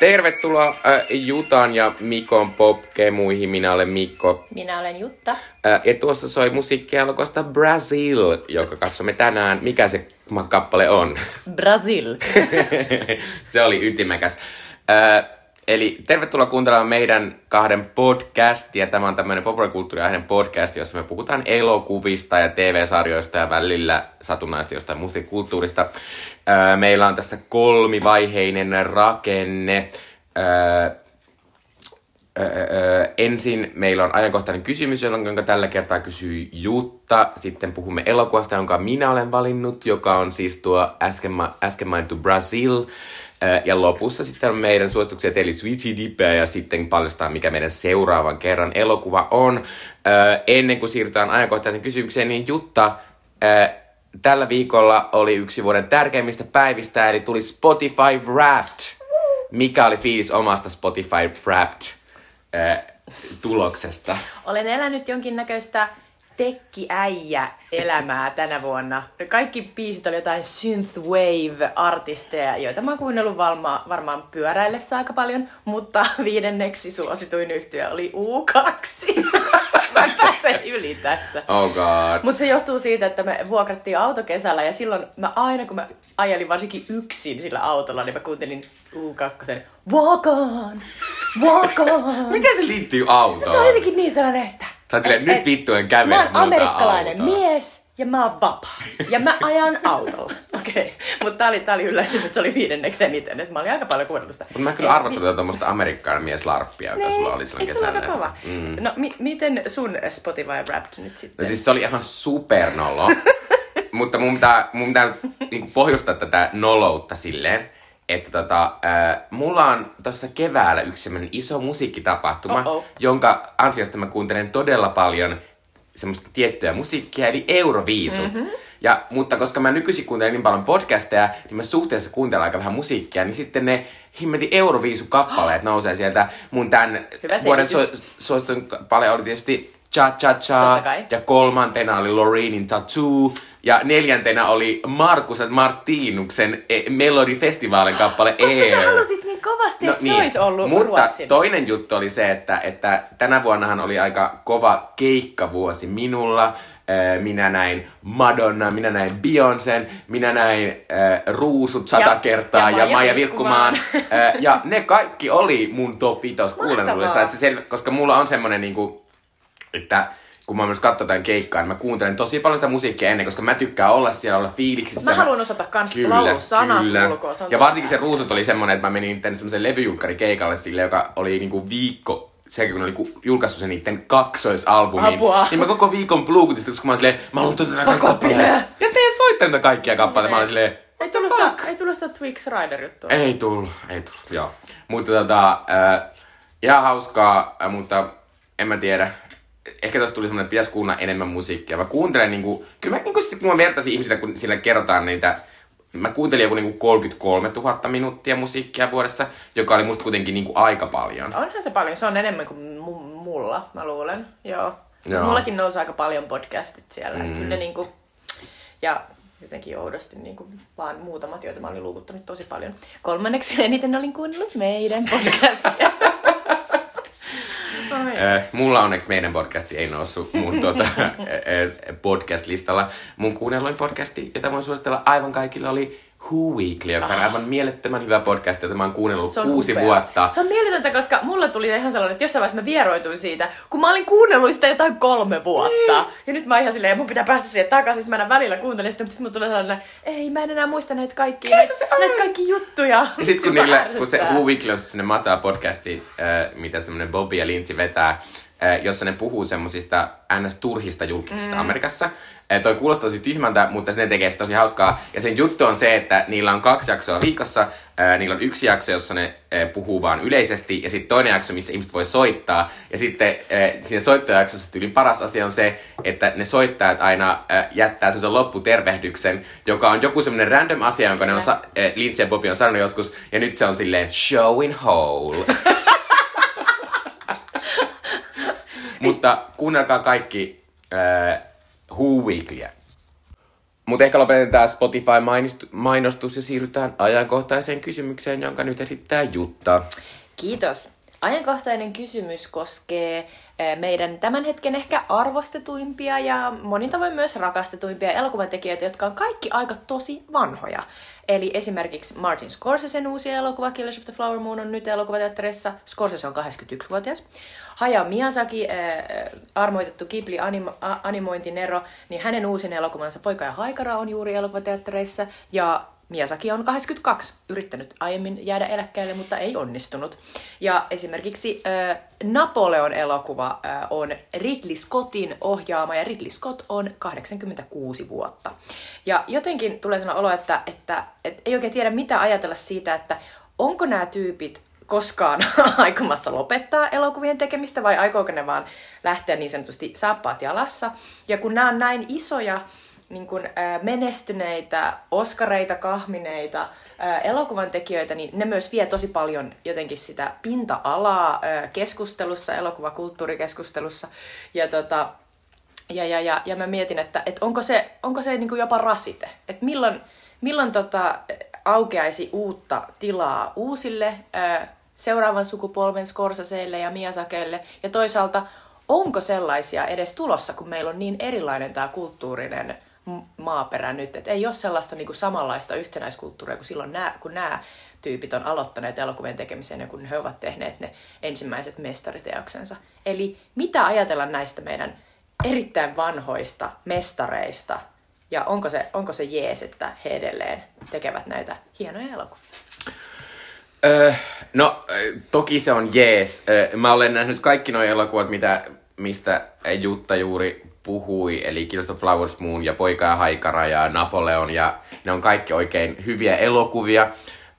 Tervetuloa äh, Jutan ja Mikon popkemuihin. Minä olen Mikko. Minä olen Jutta. Äh, ja tuossa soi musiikkia elokuvasta Brazil, joka katsomme tänään. Mikä se kappale on? Brazil. se oli ytimekäs. Äh, eli tervetuloa kuuntelemaan meidän kahden podcastia. Tämä on tämmöinen populaarikulttuuriainen podcast, jossa me puhutaan elokuvista ja TV-sarjoista ja välillä satunnaisesti jostain muusta kulttuurista. Meillä on tässä kolmivaiheinen rakenne. Öö, ensin meillä on ajankohtainen kysymys, jonka tällä kertaa kysyy Jutta. Sitten puhumme elokuvasta, jonka minä olen valinnut, joka on siis tuo äsken, äsken mainittu Brazil. Ja lopussa sitten on meidän suositukset, eli Switchy Dipeä, ja sitten paljastaa, mikä meidän seuraavan kerran elokuva on. Ennen kuin siirrytään ajankohtaisen kysymykseen, niin Jutta, tällä viikolla oli yksi vuoden tärkeimmistä päivistä, eli tuli Spotify Wrapped. Mikä oli fiilis omasta Spotify Wrapped? tuloksesta. Olen elänyt jonkinnäköistä tekkiäijä-elämää tänä vuonna. Kaikki biisit oli jotain synthwave-artisteja, joita mä oon kuunnellut varma, varmaan pyöräillessä aika paljon, mutta viidenneksi suosituin yhtyö oli U2. mä pääsen yli tästä. Oh god. Mutta se johtuu siitä, että me vuokrattiin auto kesällä ja silloin mä aina kun mä ajelin varsinkin yksin sillä autolla, niin mä kuuntelin U2 Walk on, walk on. Miten se liittyy autoon? Se on jotenkin niin sellainen, että... Sä oot silleen, nyt vittu en kävele, Mä oon amerikkalainen autoa. mies ja mä oon vapaa. Ja mä ajan autolla. Okei. Okay. Mutta tää oli, tää oli yllätys, että se oli viidenneksi eniten. Että mä olin aika paljon kuunnellut sitä. Mutta mä kyllä arvostan tätä tuommoista amerikkalainen mies larppia, joka sulla oli silloin kesällä. Eikö se kova? Mm. No mi- miten sun Spotify Wrapped nyt sitten? No siis se oli ihan supernolo. Mutta mun pitää, mun pitää niinku pohjustaa tätä noloutta silleen, että tota, äh, mulla on tuossa keväällä yksi semmoinen iso musiikkitapahtuma, Uh-oh. jonka ansiosta mä kuuntelen todella paljon semmoista tiettyä musiikkia, eli Euroviisut. Mm-hmm. Ja, mutta koska mä nykyisin kuuntelen niin paljon podcasteja, niin mä suhteessa kuuntelen aika vähän musiikkia, niin sitten ne himmetin Euroviisu-kappaleet nousee sieltä. Mun tämän Hyvä vuoden su- suosituin kappale oli tietysti Cha Cha Cha, ja kolmantena oli Lorenin Tattoo, ja neljäntenä oli Markus Martinuksen e- Melodifestivaalin kappale Koska Air. sä halusit niin kovasti, no, että niin. se olisi ollut Mutta Ruotsin. toinen juttu oli se, että, että tänä vuonnahan oli aika kova keikkavuosi minulla. Minä näin Madonna, minä näin Beyoncé, minä näin äh, Ruusut sata ja, kertaa ja, ja Maija Vilkkumaan. ja ne kaikki oli mun top 5 kuulemuudessa. Koska mulla on semmonen niinku, että kun mä myös katson tämän keikkaa, niin mä kuuntelen tosi paljon sitä musiikkia ennen, koska mä tykkään olla siellä, olla fiiliksissä. Mä, mä... haluan osata kans laulua sanat kyllä. ulkoa. Ja varsinkin se ruusut oli semmonen, että mä menin tänne semmoisen levyjulkkarikeikalle sille, joka oli niinku viikko se kun oli julkaissut sen niiden kaksoisalbumin. Apua. Niin mä koko viikon pluukutista, koska mä olin silleen, mä haluan tuota kappaleita. Ja sitten ei soittanut niitä kaikkia kappaleita. Mä olin silleen, ei tullut, sitä, ei tullut sitä Twix Rider juttua. Ei tullut, ei tullut, joo. Mutta tota, äh, ihan hauskaa, mutta en mä tiedä ehkä tuossa tuli semmoinen, että pitäisi kuunnella enemmän musiikkia. Mä kuuntelen niinku, kyllä mä niinku sit, kun mä vertaisin ihmisille, kun sillä kerrotaan niitä, mä kuuntelin joku niinku 33 000 minuuttia musiikkia vuodessa, joka oli musta kuitenkin niinku aika paljon. Onhan se paljon, se on enemmän kuin mulla, mä luulen. Joo. Joo. Mullakin nousi aika paljon podcastit siellä. Mm. Kyllä niinku, ja jotenkin oudosti niin kuin vaan muutamat, joita mä olin luukuttanut tosi paljon. Kolmanneksi eniten olin kuunnellut meidän podcastia. Äh, mulla onneksi meidän podcasti ei noussut mun tuota, podcast-listalla. Mun kuunnelluin podcasti, jota voin suositella aivan kaikille, oli Who Weekly, joka on ah. aivan mielettömän hyvä podcast, jota mä oon kuunnellut kuusi upea. vuotta. Se on mieletöntä, koska mulle tuli ihan sellainen, että jossain vaiheessa mä vieroituin siitä, kun mä olin kuunnellut sitä jotain kolme vuotta. Niin. Ja nyt mä ihan silleen, mun pitää päästä siihen takaisin, sitten mä välillä kuuntelin sitä, mutta sitten mulle tulee sellainen, ei mä en enää muista näitä kaikkia, näitä, näitä kaikki juttuja. Ja sitten kun, niille, kun se Who Weekly on semmoinen mataa podcasti, äh, mitä semmoinen Bobby ja Lindsay vetää, jossa ne puhuu semmoisista ns-turhista julkisista mm. Amerikassa. Toi kuulostaa tosi tyhmältä, mutta ne tekee tosi hauskaa. Ja sen juttu on se, että niillä on kaksi jaksoa viikossa. Niillä on yksi jakso, jossa ne puhuu vaan yleisesti, ja sitten toinen jakso, missä ihmiset voi soittaa. Ja sitten siinä soittajajaksossa tyylin paras asia on se, että ne soittajat aina jättää semmoisen lopputervehdyksen, joka on joku semmoinen random asia, jonka ne on, Lindsay ja Bobby on sanonut joskus, ja nyt se on silleen show in Mutta kuunnelkaa kaikki äh, Who Weeklyä. Mutta ehkä lopetetaan Spotify-mainostus ja siirrytään ajankohtaiseen kysymykseen, jonka nyt esittää Jutta. Kiitos. Ajankohtainen kysymys koskee meidän tämän hetken ehkä arvostetuimpia ja monin tavoin myös rakastetuimpia elokuvatekijöitä, jotka on kaikki aika tosi vanhoja. Eli esimerkiksi Martin Scorsesen uusi elokuva Killers of the Flower Moon on nyt elokuvateatterissa. Scorsese on 81-vuotias. Hayao Miyazaki, äh, armoitettu Ghibli anim- animointinero, niin hänen uusin elokuvansa Poika ja Haikara on juuri elokuvateattereissa. Ja Miyazaki on 82, yrittänyt aiemmin jäädä eläkkeelle, mutta ei onnistunut. Ja esimerkiksi äh, Napoleon-elokuva äh, on Ridley Scottin ohjaama, ja Ridley Scott on 86 vuotta. Ja jotenkin tulee sellainen olo, että, että, että ei oikein tiedä mitä ajatella siitä, että onko nämä tyypit koskaan aikomassa lopettaa elokuvien tekemistä vai aikooko ne vaan lähteä niin sanotusti saappaat jalassa. Ja kun nämä on näin isoja niin kun, ää, menestyneitä, oskareita kahmineita ää, elokuvan tekijöitä, niin ne myös vie tosi paljon jotenkin sitä pinta-alaa ää, keskustelussa, elokuvakulttuurikeskustelussa. Ja tota, ja, ja, ja, ja mä mietin, että, että onko se, onko se niin kuin jopa rasite, että milloin, milloin tota, aukeaisi uutta tilaa uusille ää, seuraavan sukupolven Scorseseille ja Miasakeille, ja toisaalta onko sellaisia edes tulossa, kun meillä on niin erilainen tämä kulttuurinen maaperä nyt, että ei ole sellaista niin kuin samanlaista yhtenäiskulttuuria kuin silloin nämä, kun nämä tyypit on aloittaneet elokuvien tekemisen ja kun he ovat tehneet ne ensimmäiset mestariteoksensa. Eli mitä ajatella näistä meidän erittäin vanhoista mestareista ja onko se, onko se jees, että he edelleen tekevät näitä hienoja elokuvia? Öö, no, toki se on jees. Öö, mä olen nähnyt kaikki nuo elokuvat, mitä, mistä Jutta juuri puhui, eli of Flowers Moon ja Poika ja Haikara ja Napoleon, ja ne on kaikki oikein hyviä elokuvia.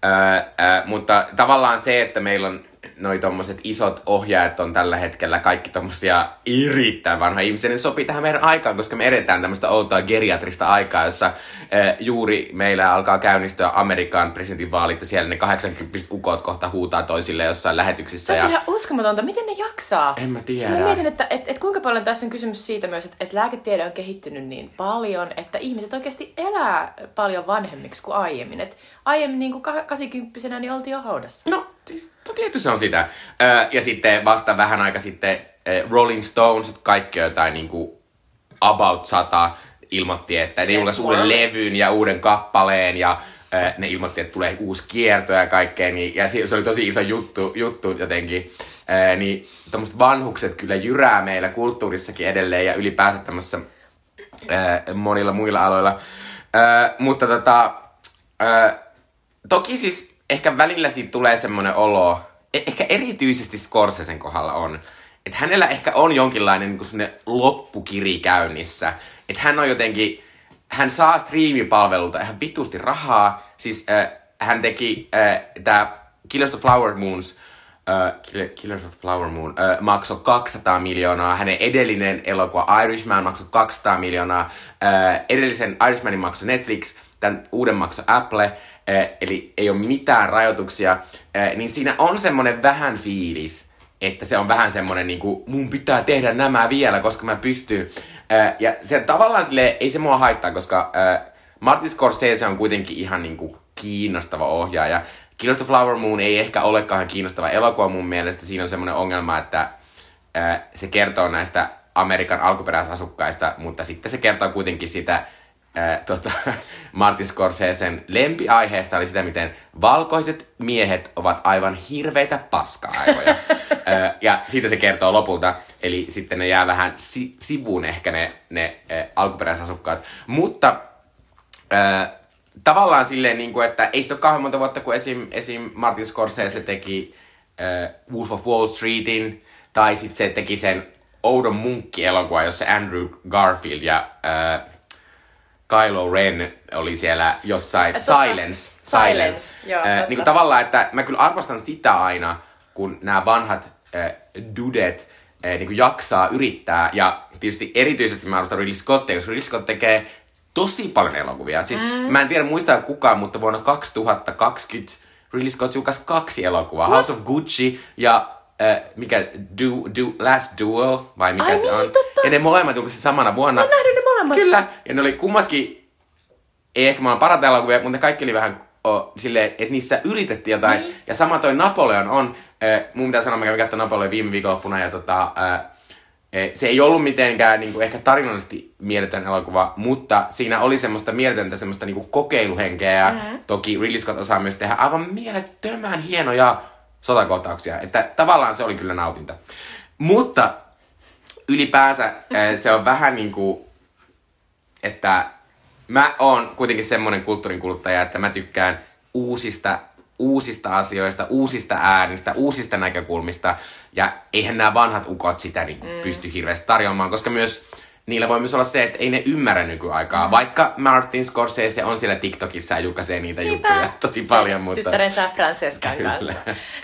Öö, öö, mutta tavallaan se, että meillä on noi tommoset isot ohjaajat on tällä hetkellä kaikki tommosia erittäin vanha ihmisiä, niin sopii tähän meidän aikaan, koska me edetään tämmöistä outoa geriatrista aikaa, jossa äh, juuri meillä alkaa käynnistyä Amerikan presidentinvaalit ja siellä ne 80 ukot kohta huutaa toisille jossain lähetyksissä. Se on ja... uskomatonta. Miten ne jaksaa? En mä tiedä. mä mietin, että et, et kuinka paljon tässä on kysymys siitä myös, että et lääketiede on kehittynyt niin paljon, että ihmiset oikeasti elää paljon vanhemmiksi kuin aiemmin. Et aiemmin niin kuin 80 niin oltiin jo haudassa. No, siis no tietysti se on sitä. Öö, ja sitten vasta vähän aika sitten Rolling Stones, kaikki jotain niin kuin about sata ilmoitti, että ne julkaisi uuden levyn ja uuden kappaleen ja ne ilmoitti, että tulee uusi kierto ja kaikkea, niin, ja se oli tosi iso juttu, juttu jotenkin. Ää, niin tuommoiset vanhukset kyllä jyrää meillä kulttuurissakin edelleen ja ylipäänsä tämmössä ää, monilla muilla aloilla. Mutta tota, toki siis ehkä välillä siitä tulee semmoinen olo, e- ehkä erityisesti Scorsesen kohdalla on, että hänellä ehkä on jonkinlainen niin loppukiri käynnissä. Että hän on jotenkin, hän saa striimipalvelulta ihan vitusti rahaa. Siis äh, hän teki äh, tämä Killers of Flower Moons, äh, Killers of Flower Moon, äh, maksoi 200 miljoonaa. Hänen edellinen elokuva Irishman maksoi 200 miljoonaa. Äh, edellisen Irishmanin maksoi Netflix, tämän uuden maksoi Apple. Eli ei ole mitään rajoituksia, niin siinä on semmoinen vähän fiilis, että se on vähän semmoinen niin kuin, mun pitää tehdä nämä vielä, koska mä pystyn. Ja se tavallaan sille ei se mua haittaa, koska Martin Scorsese on kuitenkin ihan niin kuin kiinnostava ohjaaja. Killers of Flower Moon ei ehkä olekaan kiinnostava elokuva mun mielestä. Siinä on semmoinen ongelma, että se kertoo näistä Amerikan alkuperäisasukkaista, mutta sitten se kertoo kuitenkin sitä ää, tota, Martin Scorsesen lempiaiheesta oli sitä, miten valkoiset miehet ovat aivan hirveitä paska-aivoja. ja siitä se kertoo lopulta, eli sitten ne jää vähän si- sivuun ehkä ne, ne ää, alkuperäisasukkaat. Mutta ää, tavallaan silleen, niin kuin, että ei sitä ole kauhean monta vuotta, kun esim, esim Martin Scorsese teki ää, Wolf of Wall Streetin, tai sitten se teki sen oudon munkki-elokuva, jossa Andrew Garfield ja ää, Kylo Ren oli siellä jossain, Et Silence, Silence. Silence. Joo, äh, niin kuin tavallaan, että mä kyllä arvostan sitä aina, kun nämä vanhat äh, dudet äh, niin kuin jaksaa yrittää. Ja tietysti erityisesti mä arvostan Ridley Scottia, koska Ridley Scott tekee tosi paljon elokuvia. Siis mm. mä en tiedä muistaa kukaan, mutta vuonna 2020 Ridley Scott julkaisi kaksi elokuvaa. What? House of Gucci ja äh, mikä, du, du, Last Duel, vai mikä Ai se niin, on. Totta. Ja ne molemmat julkaisi samana vuonna. Mä molemmat. Kyllä, ja ne oli kummatkin ei ehkä maailman parhaita elokuvia, mutta ne kaikki oli vähän o, silleen, että niissä yritettiin jotain. Niin. Ja sama toi Napoleon on, äh, mun pitää sanoa, mä kävin katsomaan Napoleon viime viikonloppuna ja tota, äh, se ei ollut mitenkään niin kuin, ehkä tarinallisesti mieletön elokuva, mutta siinä oli semmoista mieletöntä semmoista niin kuin kokeiluhenkeä ja mm-hmm. toki Ridley Scott osaa myös tehdä aivan mielettömän hienoja sotakohtauksia, että tavallaan se oli kyllä nautinta. Mutta ylipäänsä se on vähän niin kuin, että mä oon kuitenkin semmoinen kulttuurin kuluttaja, että mä tykkään uusista uusista asioista, uusista äänistä, uusista näkökulmista. Ja eihän nämä vanhat ukot sitä niin kuin mm. pysty hirveästi tarjoamaan, koska myös niillä voi myös olla se, että ei ne ymmärrä nykyaikaa. Mm. Vaikka Martin Scorsese on siellä TikTokissa ja julkaisee niitä Niinpä. juttuja tosi paljon. Mutta... Tyttärensä Francescan kanssa.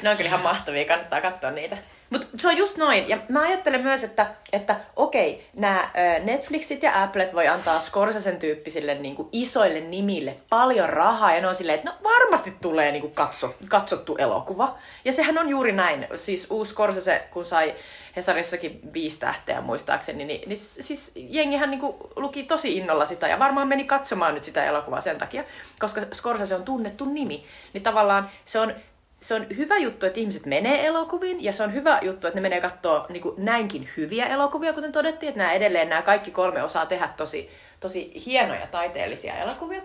Ne on kyllä ihan mahtavia, kannattaa katsoa niitä. Mutta se on just noin. Ja mä ajattelen myös, että, että okei, nämä Netflixit ja Applet voi antaa Scorsesen tyyppisille niin kuin isoille nimille paljon rahaa. Ja ne on silleen, että no varmasti tulee niin kuin katso, katsottu elokuva. Ja sehän on juuri näin. Siis uusi Scorsese, kun sai Hesarissakin viisi tähteä muistaakseni, niin, niin siis jengihän niin kuin luki tosi innolla sitä ja varmaan meni katsomaan nyt sitä elokuvaa sen takia, koska Scorsese on tunnettu nimi. Niin tavallaan se on se on hyvä juttu, että ihmiset menee elokuviin, ja se on hyvä juttu, että ne menee katsoa niin kuin näinkin hyviä elokuvia, kuten todettiin, että nämä edelleen nämä kaikki kolme osaa tehdä tosi, tosi hienoja taiteellisia elokuvia.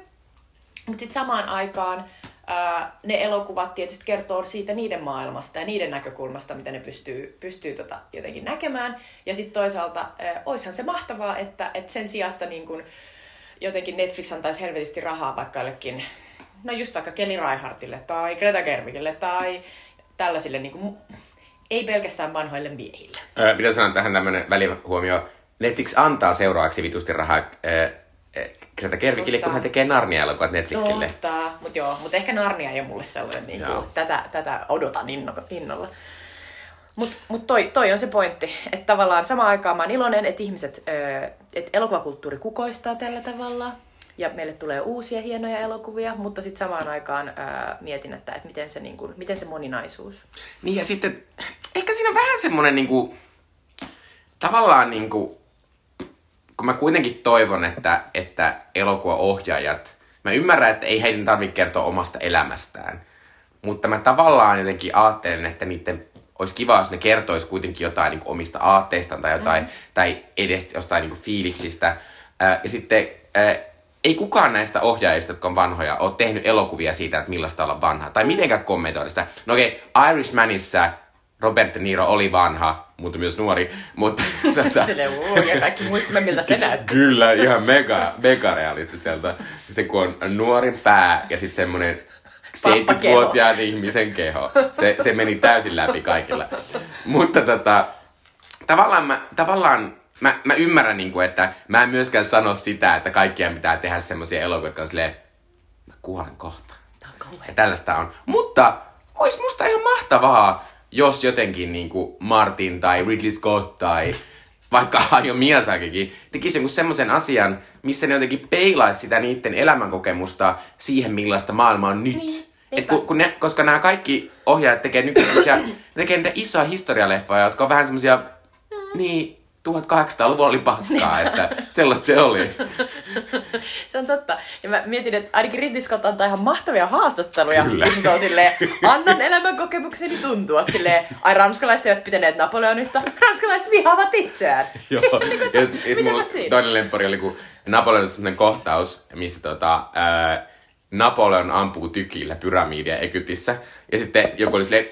Mutta sitten samaan aikaan ää, ne elokuvat tietysti kertoo siitä niiden maailmasta ja niiden näkökulmasta, mitä ne pystyy, pystyy tota jotenkin näkemään. Ja sitten toisaalta ää, oishan se mahtavaa, että, että sen sijasta niin kun jotenkin Netflix antaisi helvetisti rahaa vaikka jollekin no just vaikka Kelly Raihartille tai Greta Gerwigille tai tällaisille, niin kuin, ei pelkästään vanhoille miehille. Öö, pitää sanoa tähän tämmöinen välihuomio. Netflix antaa seuraavaksi vitusti rahaa öö, Greta Gerwigille, kun hän tekee Narnia-elokuvat Netflixille. Totta, mutta joo, mutta ehkä Narnia ei ole mulle sellainen, niin kuin, tätä, tätä odotan inno, innolla. Mutta mut toi, toi on se pointti, että tavallaan samaan aikaan mä oon iloinen, että ihmiset, että elokuvakulttuuri kukoistaa tällä tavalla ja meille tulee uusia hienoja elokuvia, mutta sitten samaan aikaan ää, mietin, että, että miten, se, niin kuin, miten se moninaisuus. Niin ja sitten ehkä siinä on vähän semmoinen niin kuin, tavallaan niin kuin, kun mä kuitenkin toivon, että, että elokuvaohjaajat, mä ymmärrän, että ei heidän tarvitse kertoa omasta elämästään, mutta mä tavallaan jotenkin ajattelen, että niiden olisi kiva, jos ne kertoisi kuitenkin jotain niin kuin omista aatteistaan tai jotain, mm. tai edes jostain niin kuin fiiliksistä. Ää, ja sitten ää, ei kukaan näistä ohjaajista, jotka on vanhoja, ole tehnyt elokuvia siitä, että millaista olla vanha. Tai mitenkään kommentoida sitä. No okei, okay, Irishmanissa Robert De Niro oli vanha, mutta myös nuori. Mutta, tota... Silleen, ja kaikki muistamme, miltä se näyttää. Kyllä, ihan mega, mega realistiselta. Se kun on nuorin pää ja sitten semmoinen 70-vuotiaan ihmisen keho. Se, se meni täysin läpi kaikilla. Mutta tota, tavallaan, mä, tavallaan mä, mä ymmärrän, niin kuin, että mä en myöskään sano sitä, että kaikkien pitää tehdä semmoisia elokuvia, jotka on silleen, mä kuolen kohta. Ja tällaista on. Mutta olisi musta ihan mahtavaa, jos jotenkin niin kuin Martin tai Ridley Scott tai vaikka Hayao Miyazakikin tekisi jonkun semmoisen asian, missä ne jotenkin peilaisi sitä niiden elämänkokemusta siihen, millaista maailma on nyt. Niin, Et kun, kun ne, koska nämä kaikki ohjaajat tekee nykyään tekee niitä isoja historialeffoja, jotka on vähän semmoisia, mm. niin 1800-luvulla oli paskaa, että sellaista se oli. se on totta. Ja mä mietin, että ainakin Ridley Scott antaa ihan mahtavia haastatteluja. Kyllä. Se on silleen, annan elämän kokemukseni tuntua silleen, ai ranskalaiset eivät pitäneet Napoleonista, ranskalaiset vihaavat itseään. Joo. ja, ja mulla toinen lempari oli, kun Napoleonissa sellainen kohtaus, missä tota, ää, Napoleon ampuu tykillä pyramidia Egyptissä. Ja sitten joku oli silleen,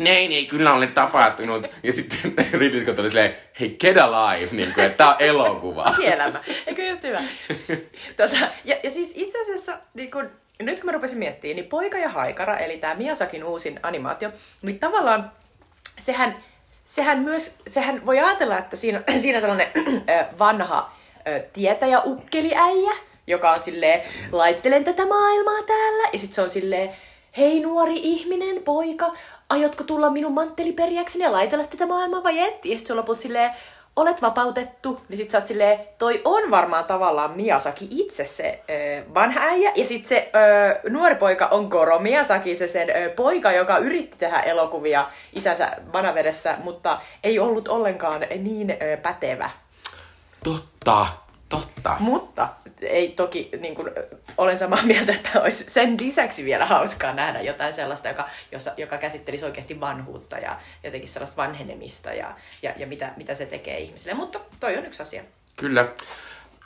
näin ei kyllä ole tapahtunut. Ja sitten Ridley Scott oli silleen, hei, get alive, niin kuin, että tää on elokuva. Kielämä. Eikö just hyvä? tota, ja, ja siis itse asiassa, niin kun, nyt kun mä rupesin miettimään, niin Poika ja Haikara, eli tämä Miyasakin uusin animaatio, niin tavallaan sehän, sehän myös, sehän voi ajatella, että siinä, siinä sellainen vanha tietäjä ukkeliäijä, joka on silleen, laittelen tätä maailmaa täällä, ja sitten se on silleen, hei nuori ihminen, poika, aiotko tulla minun mantteliperiäkseni ja laitella tätä maailmaa vai et? Ja sitten loput silleen, olet vapautettu, niin sit sä oot silleen, toi on varmaan tavallaan Miyazaki itse se ö, vanha äijä, ja sit se ö, nuori poika on Goro Miyazaki, se sen ö, poika, joka yritti tehdä elokuvia isänsä vanavedessä, mutta ei ollut ollenkaan niin ö, pätevä. Totta. Totta. Mutta ei toki, niin kuin, olen samaa mieltä, että olisi sen lisäksi vielä hauskaa nähdä jotain sellaista, joka, jossa, joka käsittelisi oikeasti vanhuutta ja jotenkin sellaista vanhenemista ja, ja, ja mitä, mitä se tekee ihmisille. Mutta toi on yksi asia. Kyllä.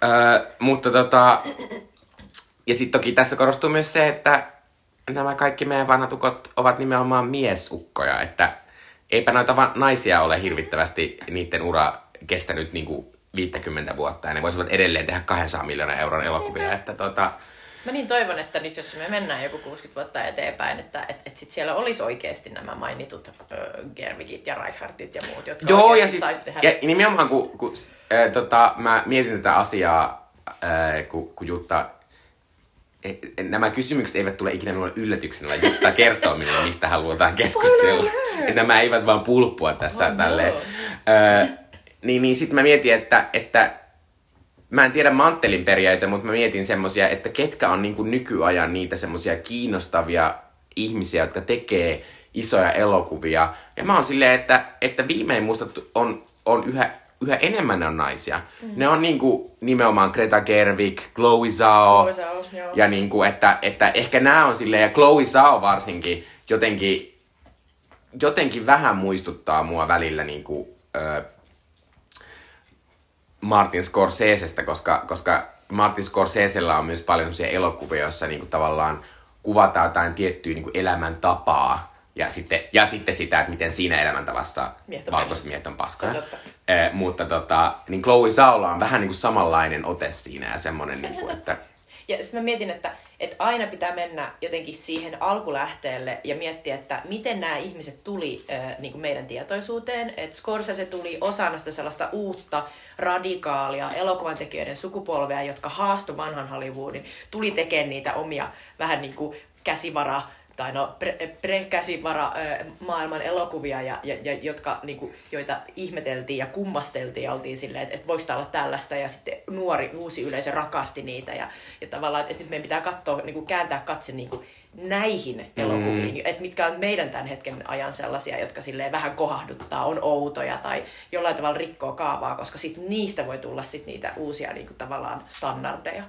Öö, mutta tota... Ja sitten toki tässä korostuu myös se, että nämä kaikki meidän vanhat ukot ovat nimenomaan miesukkoja, että eipä noita naisia ole hirvittävästi niiden ura kestänyt niinku 50 vuotta ja ne voisivat edelleen tehdä 200 miljoonaa euron elokuvia. Että tota, Mä niin toivon, että nyt jos me mennään joku 60 vuotta eteenpäin, että et, et sit siellä olisi oikeasti nämä mainitut äh, Gerwigit ja Reichardtit ja muut, jotka Joo, ja, siis, tehdä... ja nimenomaan kun, kun äh, tota, mä mietin tätä asiaa, äh, kun, kun Jutta nämä kysymykset eivät tule ikinä minulle yllätyksenä, vaan Jutta kertoo minulle, mistä halutaan keskustella. nämä eivät vaan pulppua tässä oh, tälleen. No. Öö, niin, niin sitten mä mietin, että, että mä en tiedä manttelin periaate, mutta mä mietin semmosia, että ketkä on niinku nykyajan niitä semmosia kiinnostavia ihmisiä, jotka tekee isoja elokuvia. Ja mä oon silleen, että, että viimein musta on, on yhä, yhä enemmän ne on naisia. Mm. Ne on niinku nimenomaan Greta Gerwig, Chloe Zhao. Chloe Zhao joo. ja niinku, että, että ehkä nämä on silleen, ja Chloe Zhao varsinkin jotenkin, jotenkin vähän muistuttaa mua välillä niinku, ö, Martin Scorsesestä, koska, koska Martin Scorsesella on myös paljon sellaisia elokuvia, joissa niinku tavallaan kuvataan jotain tiettyä niinku elämäntapaa ja sitten, ja sitten sitä, että miten siinä elämäntavassa valkoiset miehet on paskoja. Eh, mutta tota, niin Chloe Zhaolla on vähän niinku samanlainen ote siinä ja semmoinen, niinku, että... Ja sitten mä mietin, että, että aina pitää mennä jotenkin siihen alkulähteelle ja miettiä, että miten nämä ihmiset tuli äh, niin kuin meidän tietoisuuteen. Että Scorsese tuli osana sitä sellaista uutta, radikaalia elokuvan tekijöiden sukupolvea, jotka haasto vanhan Hollywoodin, tuli tekemään niitä omia vähän niin kuin käsivara tai no pre-käsivara pre maailman elokuvia, ja, ja, ja jotka, niin kuin, joita ihmeteltiin ja kummasteltiin ja oltiin silleen, että, että voisi olla tällaista ja sitten nuori uusi yleisö rakasti niitä ja, ja tavallaan, että, nyt meidän pitää katsoa, niin kuin, kääntää katse niin kuin, näihin elokuviin, mm. että mitkä on meidän tämän hetken ajan sellaisia, jotka silleen vähän kohahduttaa, on outoja tai jollain tavalla rikkoo kaavaa, koska sit niistä voi tulla sit niitä uusia niin kuin, tavallaan standardeja.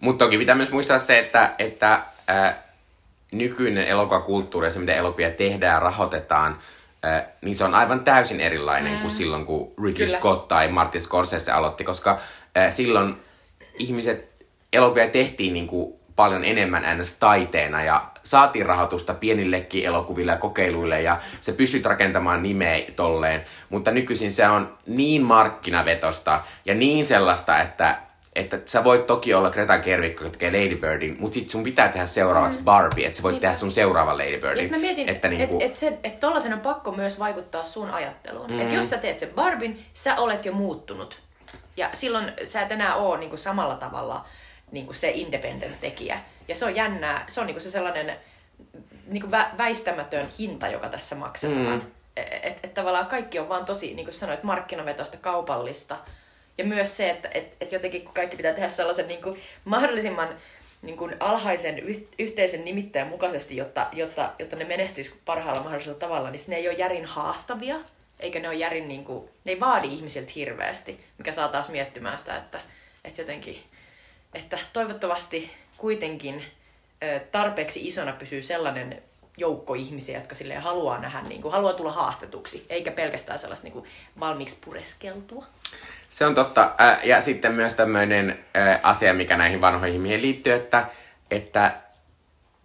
Mutta toki pitää myös muistaa se, että, että äh, nykyinen elokuvakulttuuri ja se, mitä elokuvia tehdään ja rahoitetaan, äh, niin se on aivan täysin erilainen mm. kuin silloin, kun Ridley Kyllä. Scott tai Martin Scorsese aloitti, koska äh, silloin ihmiset, elokuvia tehtiin niin kuin paljon enemmän ns. taiteena ja saatiin rahoitusta pienillekin elokuville ja kokeiluille ja se pystyt rakentamaan nimeä tolleen, mutta nykyisin se on niin markkinavetosta ja niin sellaista, että että sä voit toki olla Greta Gerwig, joka tekee Lady Birdin, mutta sit sun pitää tehdä seuraavaksi mm. Barbie, että sä voit niin. tehdä sun seuraavan Lady Birdin. Ja mä mietin, että niinku... et, et se, et tollasen on pakko myös vaikuttaa sun ajatteluun. Mm. Että jos sä teet sen Barbin, sä olet jo muuttunut. Ja silloin sä et enää oo niinku samalla tavalla niinku se independent tekijä. Ja se on jännää, se on niinku se sellainen niinku vä- väistämätön hinta, joka tässä maksetaan. Mm. Että et, et tavallaan kaikki on vaan tosi, niin kuin sanoit, markkinavetosta, kaupallista – ja myös se, että et, et jotenkin kun kaikki pitää tehdä sellaisen niin kuin mahdollisimman niin kuin alhaisen yh, yhteisen nimittäjän mukaisesti, jotta, jotta, jotta ne menestyisi parhaalla mahdollisella tavalla, niin ne ei ole järin haastavia, eikä ne ole järin, niin kuin, ne ei vaadi ihmisiltä hirveästi, mikä saa taas miettimään sitä, että, että jotenkin, että toivottavasti kuitenkin tarpeeksi isona pysyy sellainen joukko ihmisiä, jotka sille haluaa nähdä, niin kuin, haluaa tulla haastetuksi, eikä pelkästään sellaista niin kuin, valmiiksi pureskeltua. Se on totta. ja sitten myös tämmöinen asia, mikä näihin vanhoihin miehiin liittyy, että, että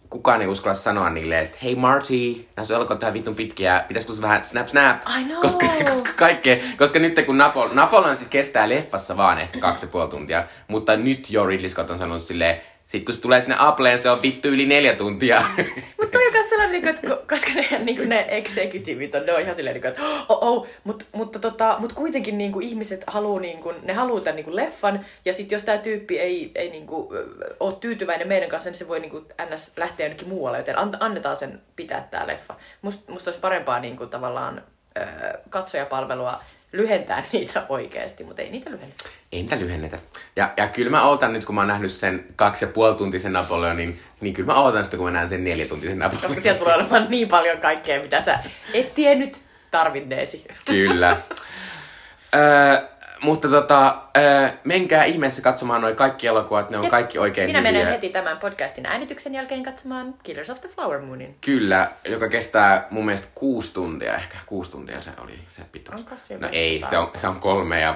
kukaan ei uskalla sanoa niille, että hei Marty, nämä sun elokuvat vitun pitkiä, pitäisikö vähän snap snap? Koska, koska kaikkea, koska nyt kun Napol, Napoleon siis kestää leffassa vaan ehkä kaksi ja puoli tuntia, mutta nyt jo Ridley Scott on sanonut silleen, sitten kun se tulee sinne Appleen, se on vittu yli neljä tuntia. Toi on myös sellainen, niin että koska ne, niin kuin ne executiveit on, ne on ihan silleen, niin että oh, oh, mut, mutta tota, mut kuitenkin niin kuin ihmiset haluaa, niin kuin, ne haluaa tämän niin kuin leffan, ja sitten jos tämä tyyppi ei, ei niin kuin, ole tyytyväinen meidän kanssa, niin se voi niin kuin, ns. lähteä jonnekin muualle, joten annetaan sen pitää tämä leffa. Musta must olisi parempaa niin kuin, tavallaan katsojapalvelua lyhentää niitä oikeasti, mutta ei niitä lyhennetä. Ei niitä lyhennetä. Ja, ja kyllä mä ootan nyt, kun mä oon nähnyt sen kaksi ja puoli tuntisen Napoleonin, niin kyllä mä ootan sitä, kun mä näen sen neljä tuntisen Napoleonin. Koska siellä tulee olemaan niin paljon kaikkea, mitä sä et tiennyt tarvinneesi. Kyllä. öö, mutta tota, äh, menkää ihmeessä katsomaan noin kaikki elokuvat, ne on Jep. kaikki oikein Minä hyviä. menen heti tämän podcastin äänityksen jälkeen katsomaan Killers of the Flower Moonin. Kyllä, joka kestää mun mielestä kuusi tuntia ehkä. Kuusi tuntia se oli se pituus. Onko se no ei, se on, se on kolme ja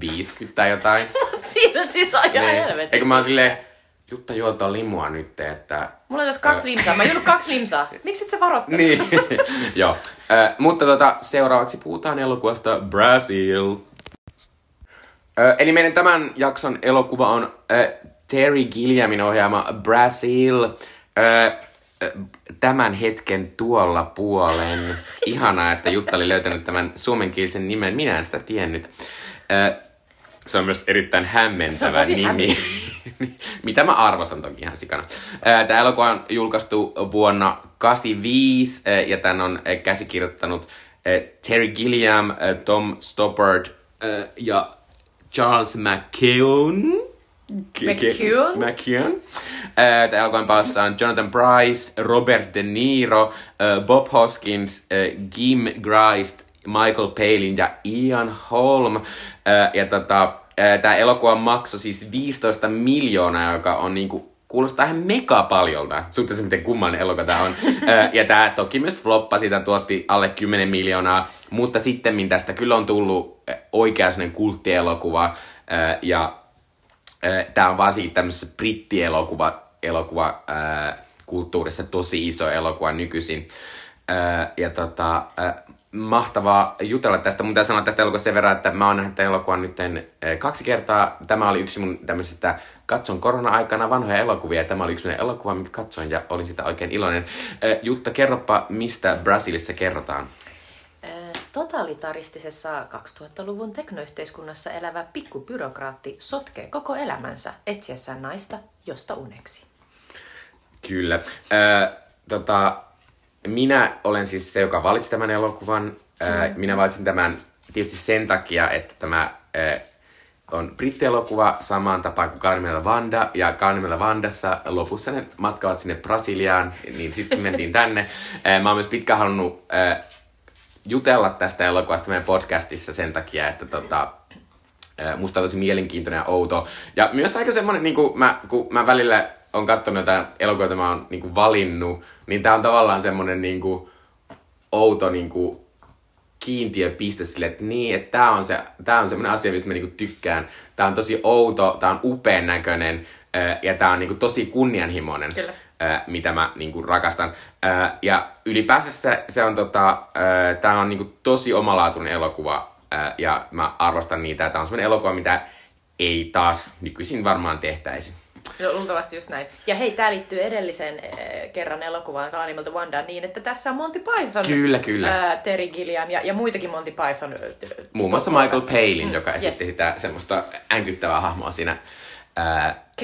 viisikymmentä tai jotain. Silti se on ihan Niin. helvetin. Eikö mä oon silleen, Jutta juottaa limua nyt, että... Mulla on tässä kaksi limsaa. Mä juonut kaksi limsaa. Miksi et sä varoittanut? Niin, joo. Äh, mutta tota, seuraavaksi puhutaan elokuvasta Brazil. Eli meidän tämän jakson elokuva on Terry Gilliamin ohjaama Brazil. Tämän hetken tuolla puolen. Ihanaa, että Jutta oli löytänyt tämän suomenkielisen nimen. Minä en sitä tiennyt. Se on myös erittäin hämmentävä nimi. Mitä mä arvostan toki ihan sikana. Tämä elokuva on julkaistu vuonna 85 ää, ja tämän on käsikirjoittanut Terry Gilliam, Tom Stoppard ja Charles McKeown. Ke- ke- McKeown? McKeown. Ää, Tämä elokuvan päässä on Jonathan Price, Robert De Niro, ää, Bob Hoskins, ää, Kim Grist, Michael Palin ja Ian Holm. Ää, Ja tota, tämä elokuva maksoi siis 15 miljoonaa, joka on niinku kuulostaa ihan mega paljolta, suhteessa miten kummallinen elokuva tämä on. Ja tämä toki myös floppasi, sitä tuotti alle 10 miljoonaa, mutta sitten tästä kyllä on tullut oikea kulttielokuva. Ja Tämä on vaan siitä tämmöisessä brittielokuva elokuva, kulttuurissa tosi iso elokuva nykyisin. Ja tota, mahtavaa jutella tästä. Mun sanoa tästä elokuvasta sen verran, että mä oon nähnyt tämän elokuvan nyt kaksi kertaa. Tämä oli yksi mun tämmöisistä katson korona-aikana vanhoja elokuvia. Tämä oli yksi sellainen elokuva, minkä katsoin ja olin sitä oikein iloinen. Ää, Jutta, kerropa, mistä Brasilissa kerrotaan. Ää, Totalitaristisessa 2000-luvun teknoyhteiskunnassa elävä pikkubyrokraatti sotkee koko elämänsä etsiessään naista, josta uneksi. Kyllä. Ö, tota, minä olen siis se, joka valitsi tämän elokuvan. Ö, minä valitsin tämän tietysti sen takia, että tämä on brittielokuva samaan tapaan kuin Carmela Vanda. Ja Carmela Vandassa lopussa ne matkavat sinne Brasiliaan, niin sitten mentiin tänne. Mä oon myös pitkään halunnut jutella tästä elokuvasta meidän podcastissa sen takia, että tota, musta on tosi mielenkiintoinen ja outo. Ja myös aika semmonen, niin kuin mä, kun mä välillä on katsonut jotain elokuvia, mä oon niin kuin valinnut, niin tää on tavallaan semmonen niin kuin, outo niin kuin, kiintiöpiste sille, että niin, että tää on, se, tää on semmonen asia, mistä mä niinku tykkään. Tää on tosi outo, tää on upean näköinen ää, ja tää on niinku tosi kunnianhimoinen, Kyllä. ää, mitä mä niinku rakastan. Ää, ja ylipäänsä se, se on tota, ää, tää on niinku tosi omalaatuinen elokuva ja mä arvostan niitä. Tää on semmonen elokuva, mitä ei taas nykyisin varmaan tehtäisi. No, luultavasti just näin. Ja hei, tää liittyy edellisen äh, kerran elokuvaan kala nimeltä Wanda niin, että tässä on Monty Python. Kyllä, kyllä. Äh, Terry Gilliam ja, ja muitakin Monty Python. Äh, Muun muassa. Michael Palin, joka Mm, esitti yes. sitä semmoista änkyttävää hahmoa siinä.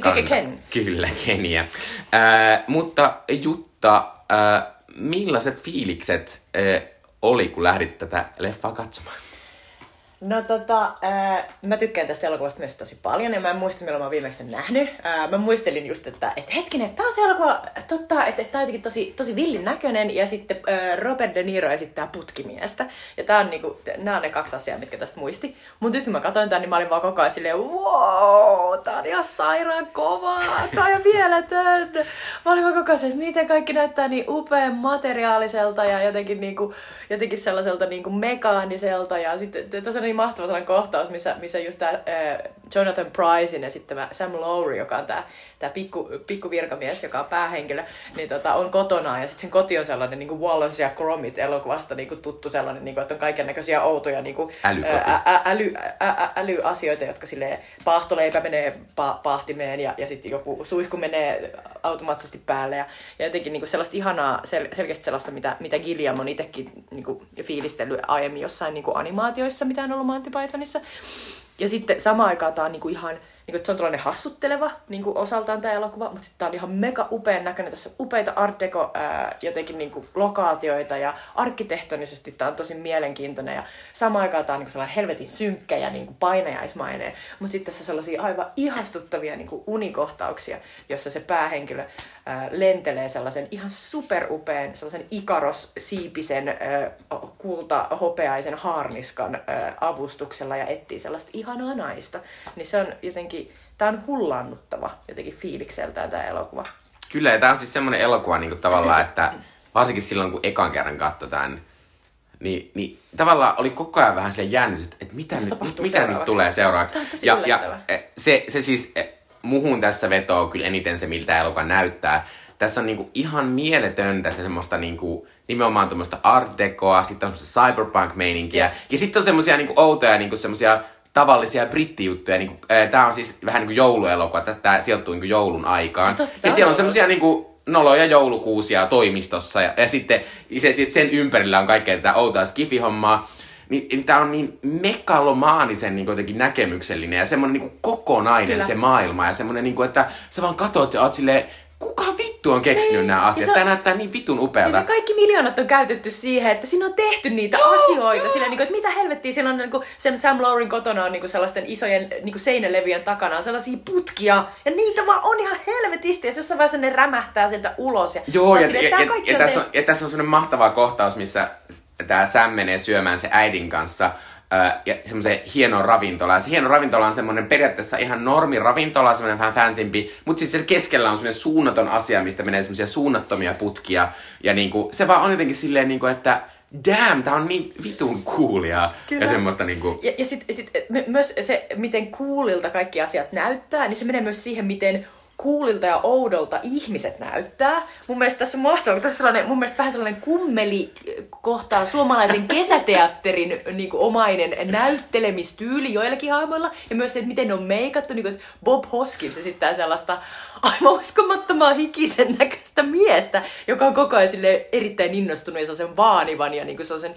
Kan- Ken. Kyllä, Keniä. Ää, mutta Jutta, ää, millaiset fiilikset ää, oli, kun lähdit tätä leffaa katsomaan? No tota, ää, mä tykkään tästä elokuvasta myös tosi paljon ja mä en muista milloin mä oon viimeksi sen nähnyt. Ää, mä muistelin just, että et hetkinen, että tää on se elokuva, totta, että et tää on jotenkin tosi, tosi villin näköinen ja sitten ää, Robert De Niro esittää putkimiestä. Ja tää on niinku, nää on ne kaksi asiaa, mitkä tästä muisti. Mut nyt kun mä katsoin tän, niin mä olin vaan koko ajan silleen, wow, tää on ihan sairaan kovaa, tää on mieletön. Mä olin vaan koko ajan että miten kaikki näyttää niin upean materiaaliselta ja jotenkin, niinku, jotenkin sellaiselta niinku mekaaniselta. Ja sitten niin mahtava kohtaus, missä, missä just tämä Jonathan Pricein esittämä Sam Lowry, joka on tämä tää pikku, pikku virkamies, joka on päähenkilö, niin tota, on kotona. Ja sitten sen koti on sellainen niin kuin Wallace ja Gromit elokuvasta niin kuin tuttu sellainen, niin kuin, että on kaiken näköisiä outoja niin kuin, ä, ä, äly, ä, älyasioita, jotka silleen paahtoleipä menee pa, paahtimeen ja, ja sitten joku suihku menee automaattisesti päälle. Ja, ja jotenkin niin kuin sellaista ihanaa, sel, selkeästi sellaista, mitä, mitä Gilliam on itsekin niin kuin, fiilistellyt aiemmin jossain niin kuin animaatioissa, mitä on ollut Monty Pythonissa. Ja sitten samaan aikaan tää on niinku ihan, niinku, että se on tällainen hassutteleva niinku osaltaan tämä elokuva, mutta sitten tää on ihan mega upean näköinen. Tässä on upeita art deco, ää, jotenkin niinku lokaatioita ja arkkitehtonisesti tää on tosi mielenkiintoinen. Ja samaan aikaan tää on niinku sellainen helvetin synkkä ja niinku painajaismainen. Mutta sitten tässä on sellaisia aivan ihastuttavia niinku unikohtauksia, jossa se päähenkilö lentelee sellaisen ihan superupeen, sellaisen ikaros-siipisen kulta-hopeaisen haarniskan avustuksella ja etsii sellaista ihanaa naista. Niin se on jotenkin, tämä on hullannuttava jotenkin fiilikseltään tämä elokuva. Kyllä, ja tämä on siis semmoinen elokuva niin kuin tavallaan, että varsinkin silloin kun ekan kerran katsotaan, niin, niin tavallaan oli koko ajan vähän se jännitys, että mitä, nyt, mitä nyt tulee seuraavaksi. ja, ja e, se, se siis, e, muhun tässä vetoo kyllä eniten se, miltä elokuva näyttää. Tässä on niinku ihan mieletöntä se semmoista niinku, nimenomaan tuommoista art decoa, sitten on semmoista cyberpunk-meininkiä. Ja sitten on semmoisia niinku outoja niinku semmoisia tavallisia brittijuttuja. Niinku, tämä on siis vähän niin kuin jouluelokuva, tämä sijoittuu niinku joulun aikaan. Totta, ja siellä on semmoisia niinku noloja joulukuusia toimistossa ja, ja sitten se, siis sen ympärillä on kaikkea tätä outoa skifihommaa. Niin, tämä on niin megalomaanisen niin jotenkin näkemyksellinen ja semmoinen niin kokonainen Kyllä. se maailma ja semmoinen, niin kuin, että sä vaan katsot ja oot silleen, kuka vittu on keksinyt niin, nämä asiat? On, Tämä näyttää niin vitun upealta. Niin kaikki miljoonat on käytetty siihen, että siinä on tehty niitä joo, asioita. Joo. Sillä, niin kuin, että mitä helvettiä, siellä on niin kuin, sen Sam Laurin kotona on niin kuin sellaisten isojen niin kuin seinälevyjen takana on sellaisia putkia. Ja niitä vaan on ihan helvetisti. Ja jossain vaiheessa ne rämähtää sieltä ulos. Ja, joo, ja, sille, ja, ja, ja, tässä on, ja tässä on sellainen mahtava kohtaus, missä tämä Sam menee syömään se äidin kanssa – ja semmoisen hieno ravintola. Ja se hieno ravintola on semmoinen periaatteessa ihan normi ravintola, semmoinen vähän fansimpi, mutta sitten keskellä on semmoinen suunnaton asia, mistä menee semmoisia suunnattomia putkia. Ja niinku, se vaan on jotenkin silleen, niinku, että damn, tää on niin vitun coolia. Kyllä. Ja semmoista niinku... Ja, ja sitten sit, myös se, miten coolilta kaikki asiat näyttää, niin se menee myös siihen, miten kuulilta ja oudolta ihmiset näyttää. Mun mielestä tässä on mahtavaa, tässä sellainen, mun mielestä vähän sellainen kummeli kohtaa suomalaisen kesäteatterin niin kuin omainen näyttelemistyyli joillakin hahmoilla. Ja myös se, että miten ne on meikattu, niin kuin, että Bob Hoskins esittää sellaista aivan uskomattomaa hikisen näköistä miestä, joka on koko ajan erittäin innostunut ja sellaisen vaanivan ja niin kuin sellaisen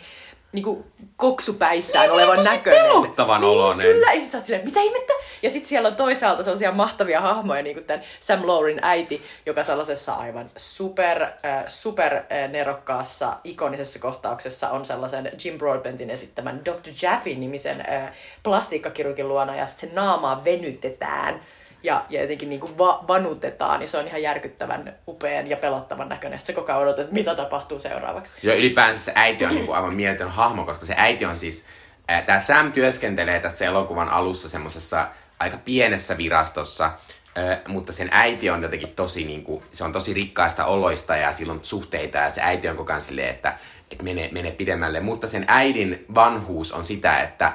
niinku koksupäissään niin, olevan näköinen. pelottavan niin, oloinen. Kyllä, ja sitten silleen, mitä ihmettä? Ja sitten siellä on toisaalta sellaisia mahtavia hahmoja, niin kuin tämän Sam Laurin äiti, joka sellaisessa aivan super, äh, super äh, nerokkaassa, ikonisessa kohtauksessa on sellaisen Jim Broadbentin esittämän Dr. Jaffin-nimisen äh, plastiikkakirurgin luona, ja sitten se naamaa venytetään ja, ja jotenkin niin kuin va- vanutetaan, niin se on ihan järkyttävän upean ja pelottavan näköinen. Se koko ajan odotat, mitä tapahtuu seuraavaksi. Joo, ylipäänsä se äiti on niin kuin aivan mieletön hahmo, koska se äiti on siis... Tämä Sam työskentelee tässä elokuvan alussa semmoisessa aika pienessä virastossa, mutta sen äiti on jotenkin tosi, niin kuin, se on tosi rikkaista oloista ja silloin suhteita ja se äiti on koko ajan silleen, että, että menee, menee pidemmälle. Mutta sen äidin vanhuus on sitä, että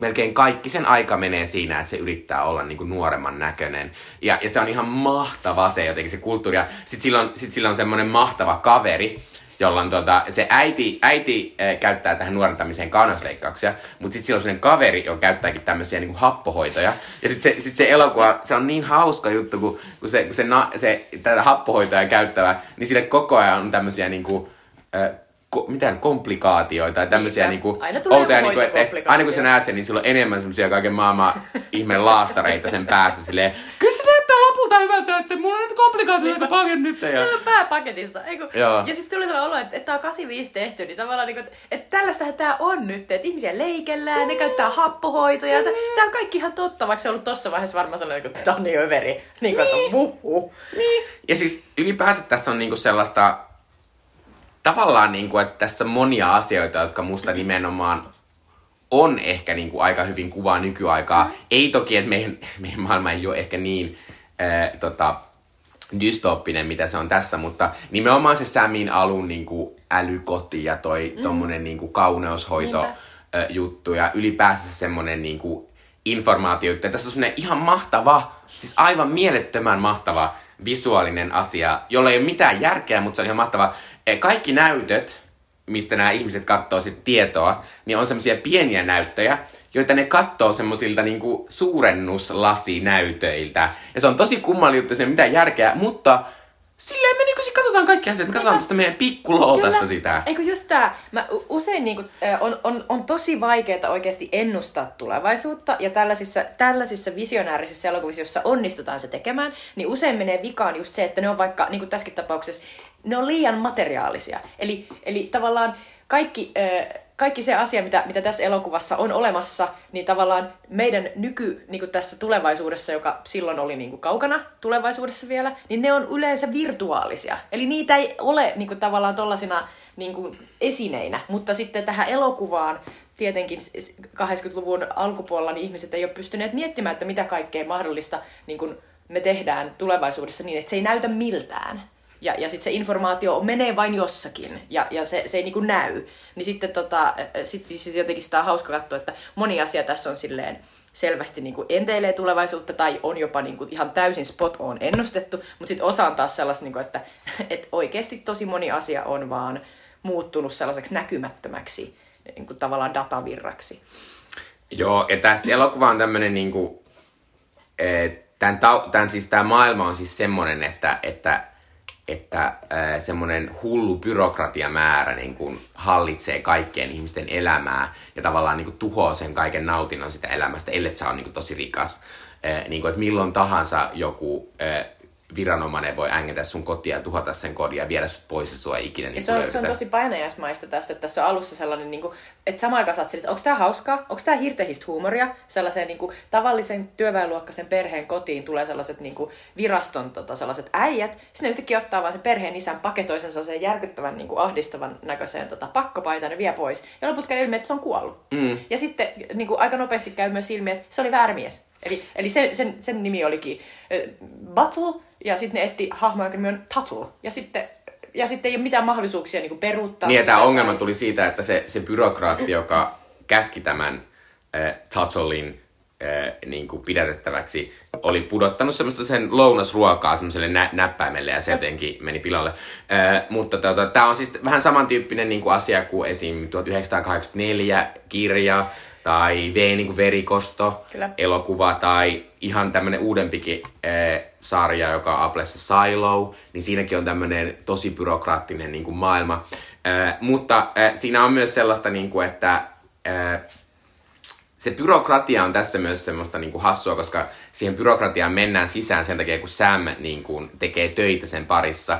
melkein kaikki sen aika menee siinä, että se yrittää olla niin kuin nuoremman näköinen. Ja, ja se on ihan mahtava se jotenkin se kulttuuri. Ja sit sillä on, sit sillä on semmoinen mahtava kaveri, jolla on tota, se äiti, äiti äh, käyttää tähän nuorentamiseen kauneusleikkauksia, mutta sitten sillä on sellainen kaveri, joka käyttääkin tämmöisiä niin kuin happohoitoja. Ja sitten se, sit se elokuva, se on niin hauska juttu, kun, kun se, kun se, na, se tätä happohoitoja käyttävä, niin sille koko ajan on tämmöisiä niin kuin, äh, ko, mitään komplikaatioita tai tämmöisiä niin, niinku, aina tulee outoja, niinku, että, aina kun sä näet sen, niin sillä on enemmän semmoisia kaiken maailman ihmeen laastareita sen päässä silleen, kyllä se näyttää lopulta hyvältä, että mulla on näitä komplikaatioita niin, paljon nyt. Ja... on pääpaketissa. Eiku, ja sitten tuli sellainen olo, että, että tämä on 85 tehty, niin tavallaan niin kuin, että, tällaistähän tämä on nyt, että ihmisiä leikellään, mm. ne käyttää happohoitoja, mm. tämä on kaikki ihan totta, vaikka se on ollut tossa vaiheessa varmaan sellainen, että tämä on niin överi, niin kuin, niin. että vuhu. Niin. Ja siis ylipäänsä tässä on niinku sellaista, tavallaan, niin kuin, että tässä on monia asioita, jotka musta nimenomaan on ehkä niin kuin, aika hyvin kuvaa nykyaikaa. Mm. Ei toki, että meidän, meidän maailma ei ole ehkä niin äh, tota, dystooppinen, mitä se on tässä, mutta nimenomaan se Samin alun niin kuin, älykoti ja toi mm. tommonen niin kuin, kauneushoito äh, juttu ja ylipäänsä semmonen niin kuin, informaatio. Tässä on semmonen ihan mahtava, siis aivan mielettömän mahtava visuaalinen asia, jolla ei ole mitään järkeä, mutta se on ihan mahtava. E, kaikki näytöt, mistä nämä ihmiset katsoo sit tietoa, niin on semmoisia pieniä näyttöjä, joita ne katsoo semmoisilta niinku suurennuslasinäytöiltä. Ja se on tosi kummallinen juttu, siinä ei mitään järkeä, mutta Silleen me niinku katsotaan kaikki asiat, me katsotaan tästä meidän pikkuloutasta sitä. Eikö just tää, mä usein niinku, on, on, on tosi vaikeaa oikeasti ennustaa tulevaisuutta, ja tällaisissa, tällaisissa visionäärisissä elokuvissa, jossa onnistutaan se tekemään, niin usein menee vikaan just se, että ne on vaikka, niin kuin tässäkin tapauksessa, ne on liian materiaalisia. Eli, eli tavallaan kaikki, kaikki se asia, mitä, mitä tässä elokuvassa on olemassa, niin tavallaan meidän nyky niin kuin tässä tulevaisuudessa, joka silloin oli niin kuin kaukana tulevaisuudessa vielä, niin ne on yleensä virtuaalisia. Eli niitä ei ole niin kuin tavallaan tollasina niin kuin esineinä, mutta sitten tähän elokuvaan tietenkin 80-luvun alkupuolella niin ihmiset ei ole pystyneet miettimään, että mitä kaikkea mahdollista niin kuin me tehdään tulevaisuudessa niin, että se ei näytä miltään. Ja, ja sitten se informaatio menee vain jossakin, ja, ja se, se ei niinku näy. Niin sitten tota, sit, sit jotenkin sitä on hauska katsoa, että moni asia tässä on silleen selvästi niinku enteilee tulevaisuutta, tai on jopa niinku ihan täysin spot on ennustettu, mutta sitten osa on taas sellaista, niinku, että et oikeasti tosi moni asia on vaan muuttunut sellaiseksi näkymättömäksi niinku tavallaan datavirraksi. Joo, ja tässä elokuva on tämmöinen niinku, tämän, tämän, siis tämä maailma on siis semmoinen, että, että että semmoinen hullu byrokratiamäärä niin kuin hallitsee kaikkien ihmisten elämää ja tavallaan niin kuin tuhoaa sen kaiken nautinnon sitä elämästä, ellei sä ole niin kuin tosi rikas. Niin kuin, että milloin tahansa joku viranomainen voi ängetä sun kotia ja tuhota sen kodin ja viedä sut pois ja sua ikinä. Niin ja se, on, se on tosi painajaismaista tässä, että tässä on alussa sellainen, niin kuin, että samaan aikaan saat että onko tämä hauskaa, onko tämä hirtehistä huumoria, sellaiseen niin kuin, tavallisen työväenluokkaisen perheen kotiin tulee sellaiset niin kuin, viraston tota, sellaiset äijät, sinne yhtäkkiä ottaa vaan se perheen isän paketoisen sellaiseen järkyttävän niin kuin, ahdistavan näköiseen tota, pakkopaitaan ja vie pois. Ja loput käy ilmi, että se on kuollut. Mm. Ja sitten niin kuin, aika nopeasti käy myös ilmi, että se oli väärämies. Eli, eli sen, sen, sen nimi olikin uh, Battle, ja sitten ne etti hahmoja, jonka nimi on Tuttle. Ja sitten, ja sitten ei ole mitään mahdollisuuksia niin peruuttaa Niin, tämä ongelma tuli siitä, että se, se byrokraatti, joka käski tämän äh, Tuttlein äh, niin kuin pidätettäväksi, oli pudottanut semmoista sen lounasruokaa semmoiselle nä- näppäimelle ja se jotenkin meni pilalle. Äh, mutta tota, tämä on siis vähän samantyyppinen niin kuin asia kuin esim. 1984 kirja, tai V niin kuin verikosto, Kyllä. elokuva tai ihan tämmönen uudempikin äh, sarja, joka on Applessa Silo, niin siinäkin on tämmöinen tosi byrokraattinen niin kuin maailma. Äh, mutta äh, siinä on myös sellaista, niin kuin, että äh, se byrokratia on tässä myös semmoista niin kuin hassua, koska siihen byrokratiaan mennään sisään sen takia, kun Sam niin kuin, tekee töitä sen parissa.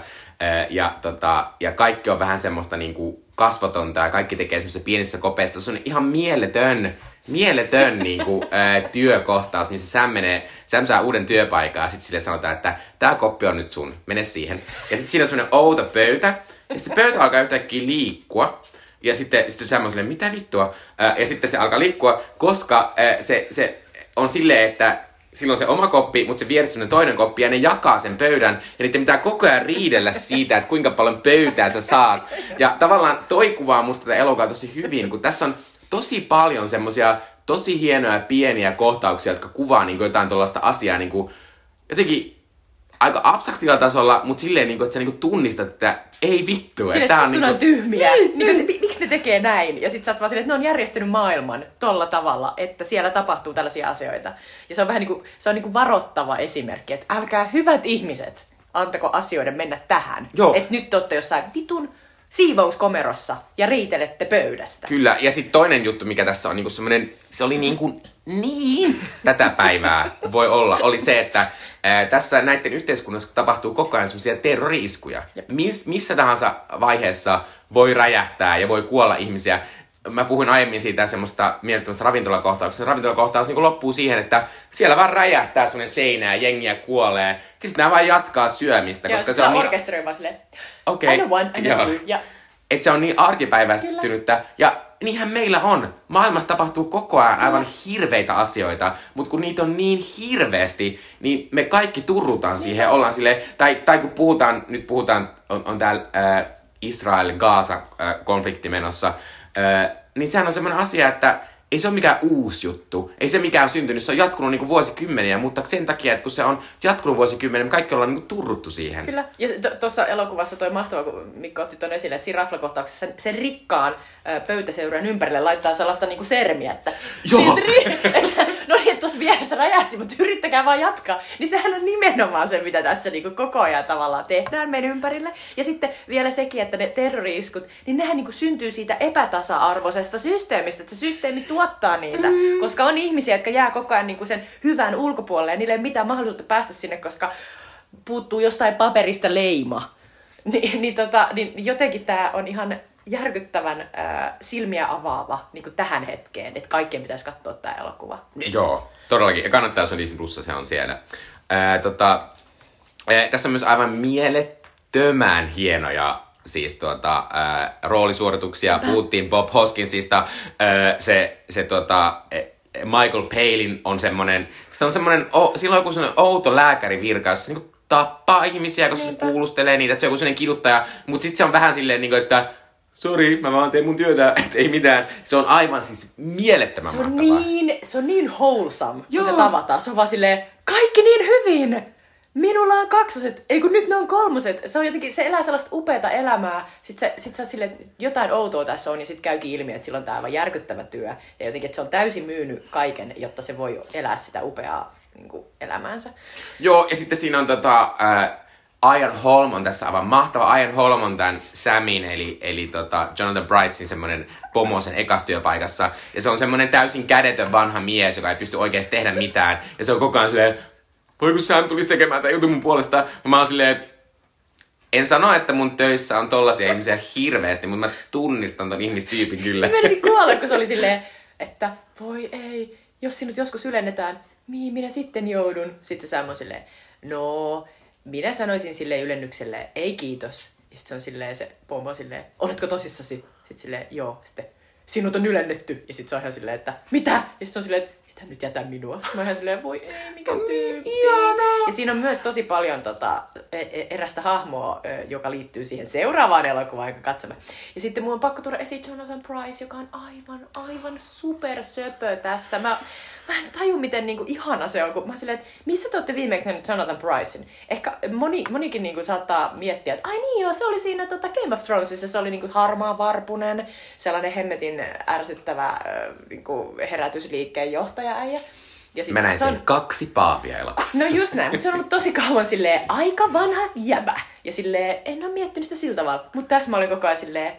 Ja, tota, ja kaikki on vähän semmoista niin kuin kasvatonta ja kaikki tekee semmoisessa pienissä kopeissa. Se on ihan mieletön, mieletön niin kuin, ää, työkohtaus, missä Sam menee, Sam saa uuden työpaikan ja sitten sille sanotaan, että tämä koppi on nyt sun, mene siihen. Ja sitten siinä on semmoinen outo pöytä ja sitten pöytä alkaa yhtäkkiä liikkua. Ja sitten, sitten Sam on silleen, mitä vittua? Ää, ja sitten se alkaa liikkua, koska ää, se, se on silleen, että silloin se oma koppi, mutta se vieressä toinen koppi ja ne jakaa sen pöydän. Ja niiden pitää koko ajan riidellä siitä, että kuinka paljon pöytää sä saat. Ja tavallaan toi kuvaa musta tätä elokuvaa tosi hyvin, kun tässä on tosi paljon semmosia tosi hienoja pieniä kohtauksia, jotka kuvaa niin jotain tuollaista asiaa niin kuin, jotenkin aika abstraktilla tasolla, mutta silleen, niin kuin, että sä niin kuin tunnistat, että ei vittu. Että tää on, niin kuin... tyhmiä. niin, niin, niin, miksi ne tekee näin? Ja sit sä oot vaan silleen, että ne on järjestänyt maailman tolla tavalla, että siellä tapahtuu tällaisia asioita. Ja se on vähän niin kuin, se on niin kuin varoittava esimerkki, että älkää hyvät ihmiset, antako asioiden mennä tähän. Että nyt te olette jossain vitun siivouskomerossa ja riitelette pöydästä. Kyllä, ja sitten toinen juttu, mikä tässä on niinku semmoinen, se oli niin kuin niin tätä päivää voi olla, oli se, että tässä näiden yhteiskunnassa tapahtuu koko ajan semmoisia terrori-iskuja. Mis, missä tahansa vaiheessa voi räjähtää ja voi kuolla ihmisiä. Mä puhuin aiemmin siitä semmoista mielettömästä ravintolakohtauksesta. Se ravintolakohtaus niin loppuu siihen, että siellä vaan räjähtää semmoinen seinä ja jengiä kuolee. Sitten nämä vaan jatkaa syömistä. Joo, koska se on niin... orkesteri vaan silleen, okay. I know one, I know two. Ja... Että se on niin arkipäiväistynyttä. Ja niinhän meillä on. Maailmassa tapahtuu koko ajan aivan hirveitä asioita, mutta kun niitä on niin hirveästi, niin me kaikki turrutaan siihen ja ollaan sille tai, tai kun puhutaan, nyt puhutaan, on, on täällä äh, Israel-Gaasa-konflikti menossa, äh, niin sehän on semmoinen asia, että ei se ole mikään uusi juttu. Ei se mikään syntynyt, se on jatkunut niinku vuosikymmeniä, mutta sen takia, että kun se on jatkunut vuosikymmeniä, me kaikki ollaan niinku turruttu siihen. Kyllä, ja tuossa elokuvassa toi mahtava, kun Mikko otti tuon esille, että siinä raflakohtauksessa sen, rikkaan pöytäseuran ympärille laittaa sellaista niinku sermiä, että, Joo. että no niin, tuossa vieressä räjähti, mutta yrittäkää vaan jatkaa. Niin sehän on nimenomaan se, mitä tässä niinku koko ajan tavallaan tehdään meidän ympärille. Ja sitten vielä sekin, että ne terroriiskut, niin nehän niinku syntyy siitä epätasa-arvoisesta systeemistä, että se systeemi tuottaa niitä. Mm. Koska on ihmisiä, jotka jää koko ajan niinku sen hyvän ulkopuolelle ja niille ei mitään mahdollisuutta päästä sinne, koska puuttuu jostain paperista leima. Ni, niin, tota, niin jotenkin tämä on ihan järkyttävän äh, silmiä avaava niin tähän hetkeen, että kaikkien pitäisi katsoa tämä elokuva. Nyt. Joo, todellakin. Ja kannattaa, jos on Disney Plussa, se on siellä. Ää, tota, ää, tässä on myös aivan mielettömän hienoja siis tuota, ää, roolisuorituksia. Mitä? Puhuttiin Bob Hoskinsista. Ää, se, se tuota, Michael Palin on semmonen, se on semmonen, o, silloin joku semmonen outo lääkärivirka, jossa se niin tappaa ihmisiä, koska Niinpä. se kuulustelee niitä, että se on joku semmonen kiduttaja, mutta sitten se on vähän silleen, niin kuin, että Sori, mä vaan teen mun työtä, että ei mitään. Se on aivan siis mielettömän se on mahtavaa. Niin, se on niin wholesome, Joo. kun se tavataan. Se on vaan silleen, kaikki niin hyvin! Minulla on kaksoset, ei kun nyt ne on kolmoset. Se on jotenkin, se elää sellaista upeata elämää. Sitten se, sit se on silleen, että jotain outoa tässä on ja sitten käykin ilmi, että sillä on tämä aivan järkyttävä työ. Ja jotenkin, että se on täysin myynyt kaiken, jotta se voi elää sitä upeaa niin kuin, elämäänsä. Joo, ja sitten siinä on tota, äh, Ian Holm on tässä aivan mahtava. Ian Holm on tämän Samin, eli, eli tota Jonathan Brycein semmoinen pomo sen ekastyöpaikassa. Ja se on semmoinen täysin kädetön vanha mies, joka ei pysty oikeasti tehdä mitään. Ja se on koko ajan silleen, voi kun Sam tulisi tekemään tämän jutun mun puolesta. Mä oon silleen, en sano, että mun töissä on tollasia ihmisiä hirveästi, mutta mä tunnistan ton ihmistyypin kyllä. Mä kuolla, kun se oli silleen, että voi ei, jos sinut joskus ylennetään, mihin minä sitten joudun? Sitten Sam on silleen, no, minä sanoisin sille ylennykselle, ei kiitos. Ja sitten se on silleen se pomo silleen, oletko tosissasi? Sitten silleen, joo. Sitten, sinut on ylennetty. Ja sitten se on ihan silleen, että mitä? Ja sitten se on silleen, että että nyt jätä minua. Mä ihan silleen, voi ei, mikä niin tyyppi. Ja siinä on myös tosi paljon tota, e, e, erästä hahmoa, joka liittyy siihen seuraavaan elokuvaan, joka katsomme. Ja sitten mun on pakko tuoda esiin Jonathan Price, joka on aivan, aivan super söpö tässä. Mä, mä en taju, miten niinku ihana se on, kun mä silleen, että missä te olette viimeksi nähnyt Jonathan Pricein? Ehkä moni, monikin niinku saattaa miettiä, että ai niin joo, se oli siinä tota Game of Thronesissa, se oli niinku harmaa varpunen, sellainen hemmetin ärsyttävä niinku herätysliikkeen johtaja äijä. Ja sit Mä näin sen on... kaksi paavia elokuvassa. No just näin, mutta se on ollut tosi kauan silleen aika vanha jäbä. Ja silleen, en ole miettinyt sitä sillä tavalla. Mutta tässä mä olin koko ajan silleen,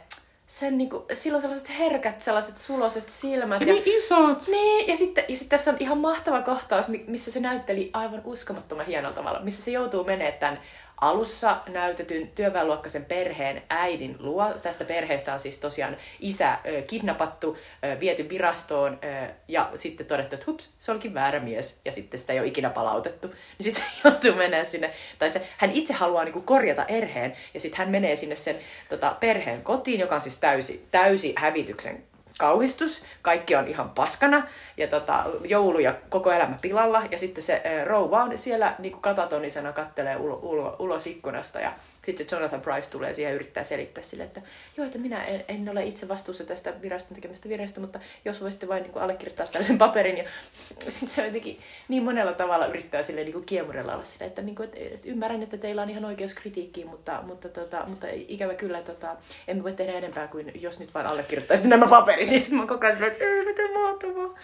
sen niinku, silloin sellaiset herkät, sellaiset suloset silmät. Ja, ja niin isot. Niin, ja sitten, ja sitten tässä on ihan mahtava kohtaus, missä se näytteli aivan uskomattoman hienolla tavalla, missä se joutuu menemään tämän alussa näytetyn työväenluokkaisen perheen äidin luo. Tästä perheestä on siis tosiaan isä kidnappattu, ö, viety virastoon ja sitten todettu, että hups, se olikin väärä mies ja sitten sitä ei ole ikinä palautettu. Niin sitten se joutuu menemään sinne, tai se, hän itse haluaa niinku korjata erheen ja sitten hän menee sinne sen tota, perheen kotiin, joka on siis täysi, täysi hävityksen kauhistus, kaikki on ihan paskana. Ja tota, joulu ja koko elämä pilalla. Ja sitten se rouva on siellä niin katatonisena kattelee ulo, ulo, ulos ikkunasta ja sitten Jonathan Price tulee siihen ja yrittää selittää sille, että joo, että minä en, en ole itse vastuussa tästä viraston tekemästä virheestä, mutta jos voisitte vain niin kuin, allekirjoittaa tällaisen paperin. Ja sitten se jotenkin niin monella tavalla yrittää sille niin kuin kiemurella olla sille, että, niin kuin, että, että ymmärrän, että teillä on ihan oikeus kritiikkiin, mutta, mutta, tota, mutta ikävä kyllä tota, emme voi tehdä enempää kuin jos nyt vain allekirjoittaisitte nämä paperit. Ja sitten mä koko ajan että ei, miten mahtavaa.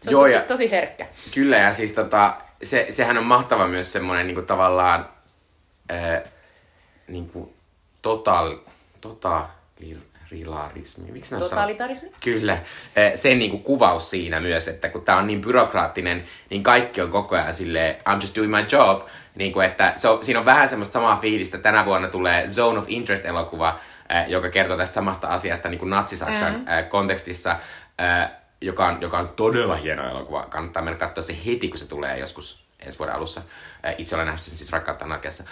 Se on joo, tosi, ja, tosi herkkä. Kyllä, ja siis tota, se, sehän on mahtava myös semmoinen niin kuin tavallaan... Äh, niin kuin total, totalilarismi. Miksi mä Totalitarismi? Sanon? Kyllä. Sen niin kuin kuvaus siinä myös, että kun tämä on niin byrokraattinen, niin kaikki on koko ajan silleen, I'm just doing my job. Niin kuin, että se on, siinä on vähän semmoista samaa fiilistä. Tänä vuonna tulee Zone of Interest-elokuva, joka kertoo tästä samasta asiasta niin kuin natsisaksan mm-hmm. kontekstissa, joka on, joka on todella hieno elokuva. Kannattaa mennä katsoa se heti, kun se tulee joskus ensi vuoden alussa. Itse olen nähnyt sen siis Rakkautta anarkiassa.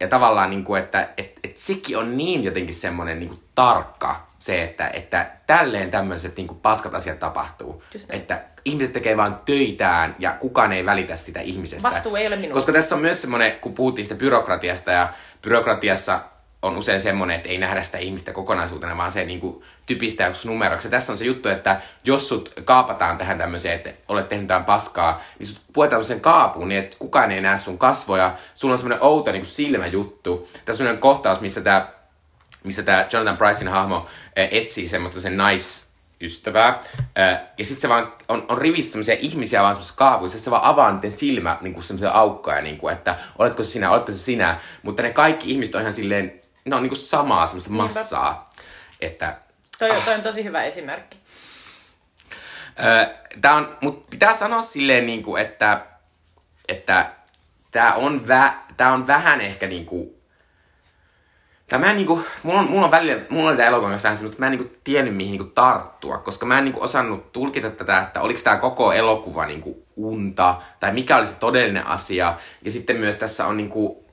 Ja tavallaan, niin kuin, että et, et sekin on niin jotenkin semmoinen niin kuin tarkka se, että, että tälleen tämmöiset niin kuin paskat asiat tapahtuu. Että ihmiset tekee vaan töitään ja kukaan ei välitä sitä ihmisestä. Vastuu ei ole minun. Koska tässä on myös semmoinen, kun puhuttiin sitä byrokratiasta ja byrokratiassa on usein semmoinen, että ei nähdä sitä ihmistä kokonaisuutena, vaan se niin kuin, typistää numeroksi. Ja tässä on se juttu, että jos sut kaapataan tähän tämmöiseen, että olet tehnyt tämän paskaa, niin sut puetaan sen kaapuun niin, että kukaan ei näe sun kasvoja. Sulla on semmoinen outo niin kuin silmäjuttu. Tässä on semmoinen kohtaus, missä tämä missä tämä Jonathan Pricein hahmo etsii semmoista sen nais ystävää. Ja sitten se vaan on, on rivissä semmoisia ihmisiä vaan semmoisessa kaavuissa. Se vaan avaa niiden silmä niin semmoisia aukkoja, niin kuin, että oletko sinä, oletko se sinä. Mutta ne kaikki ihmiset on ihan silleen, ne on niin kuin samaa semmoista massaa. Että Toi, ah. toi on tosi hyvä esimerkki. Tää on, mut pitää sanoa silleen, niin kuin, että, että tää on, vä, tää on vähän ehkä niin kuin, tai mä en niinku, mulla on, mulla on välillä, mulla on tämä elokuva vähän semmoista, että mä en niinku tiennyt mihin niinku tarttua, koska mä en niinku osannut tulkita tätä, että oliko tämä koko elokuva niinku unta, tai mikä oli se todellinen asia. Ja sitten myös tässä on niinku,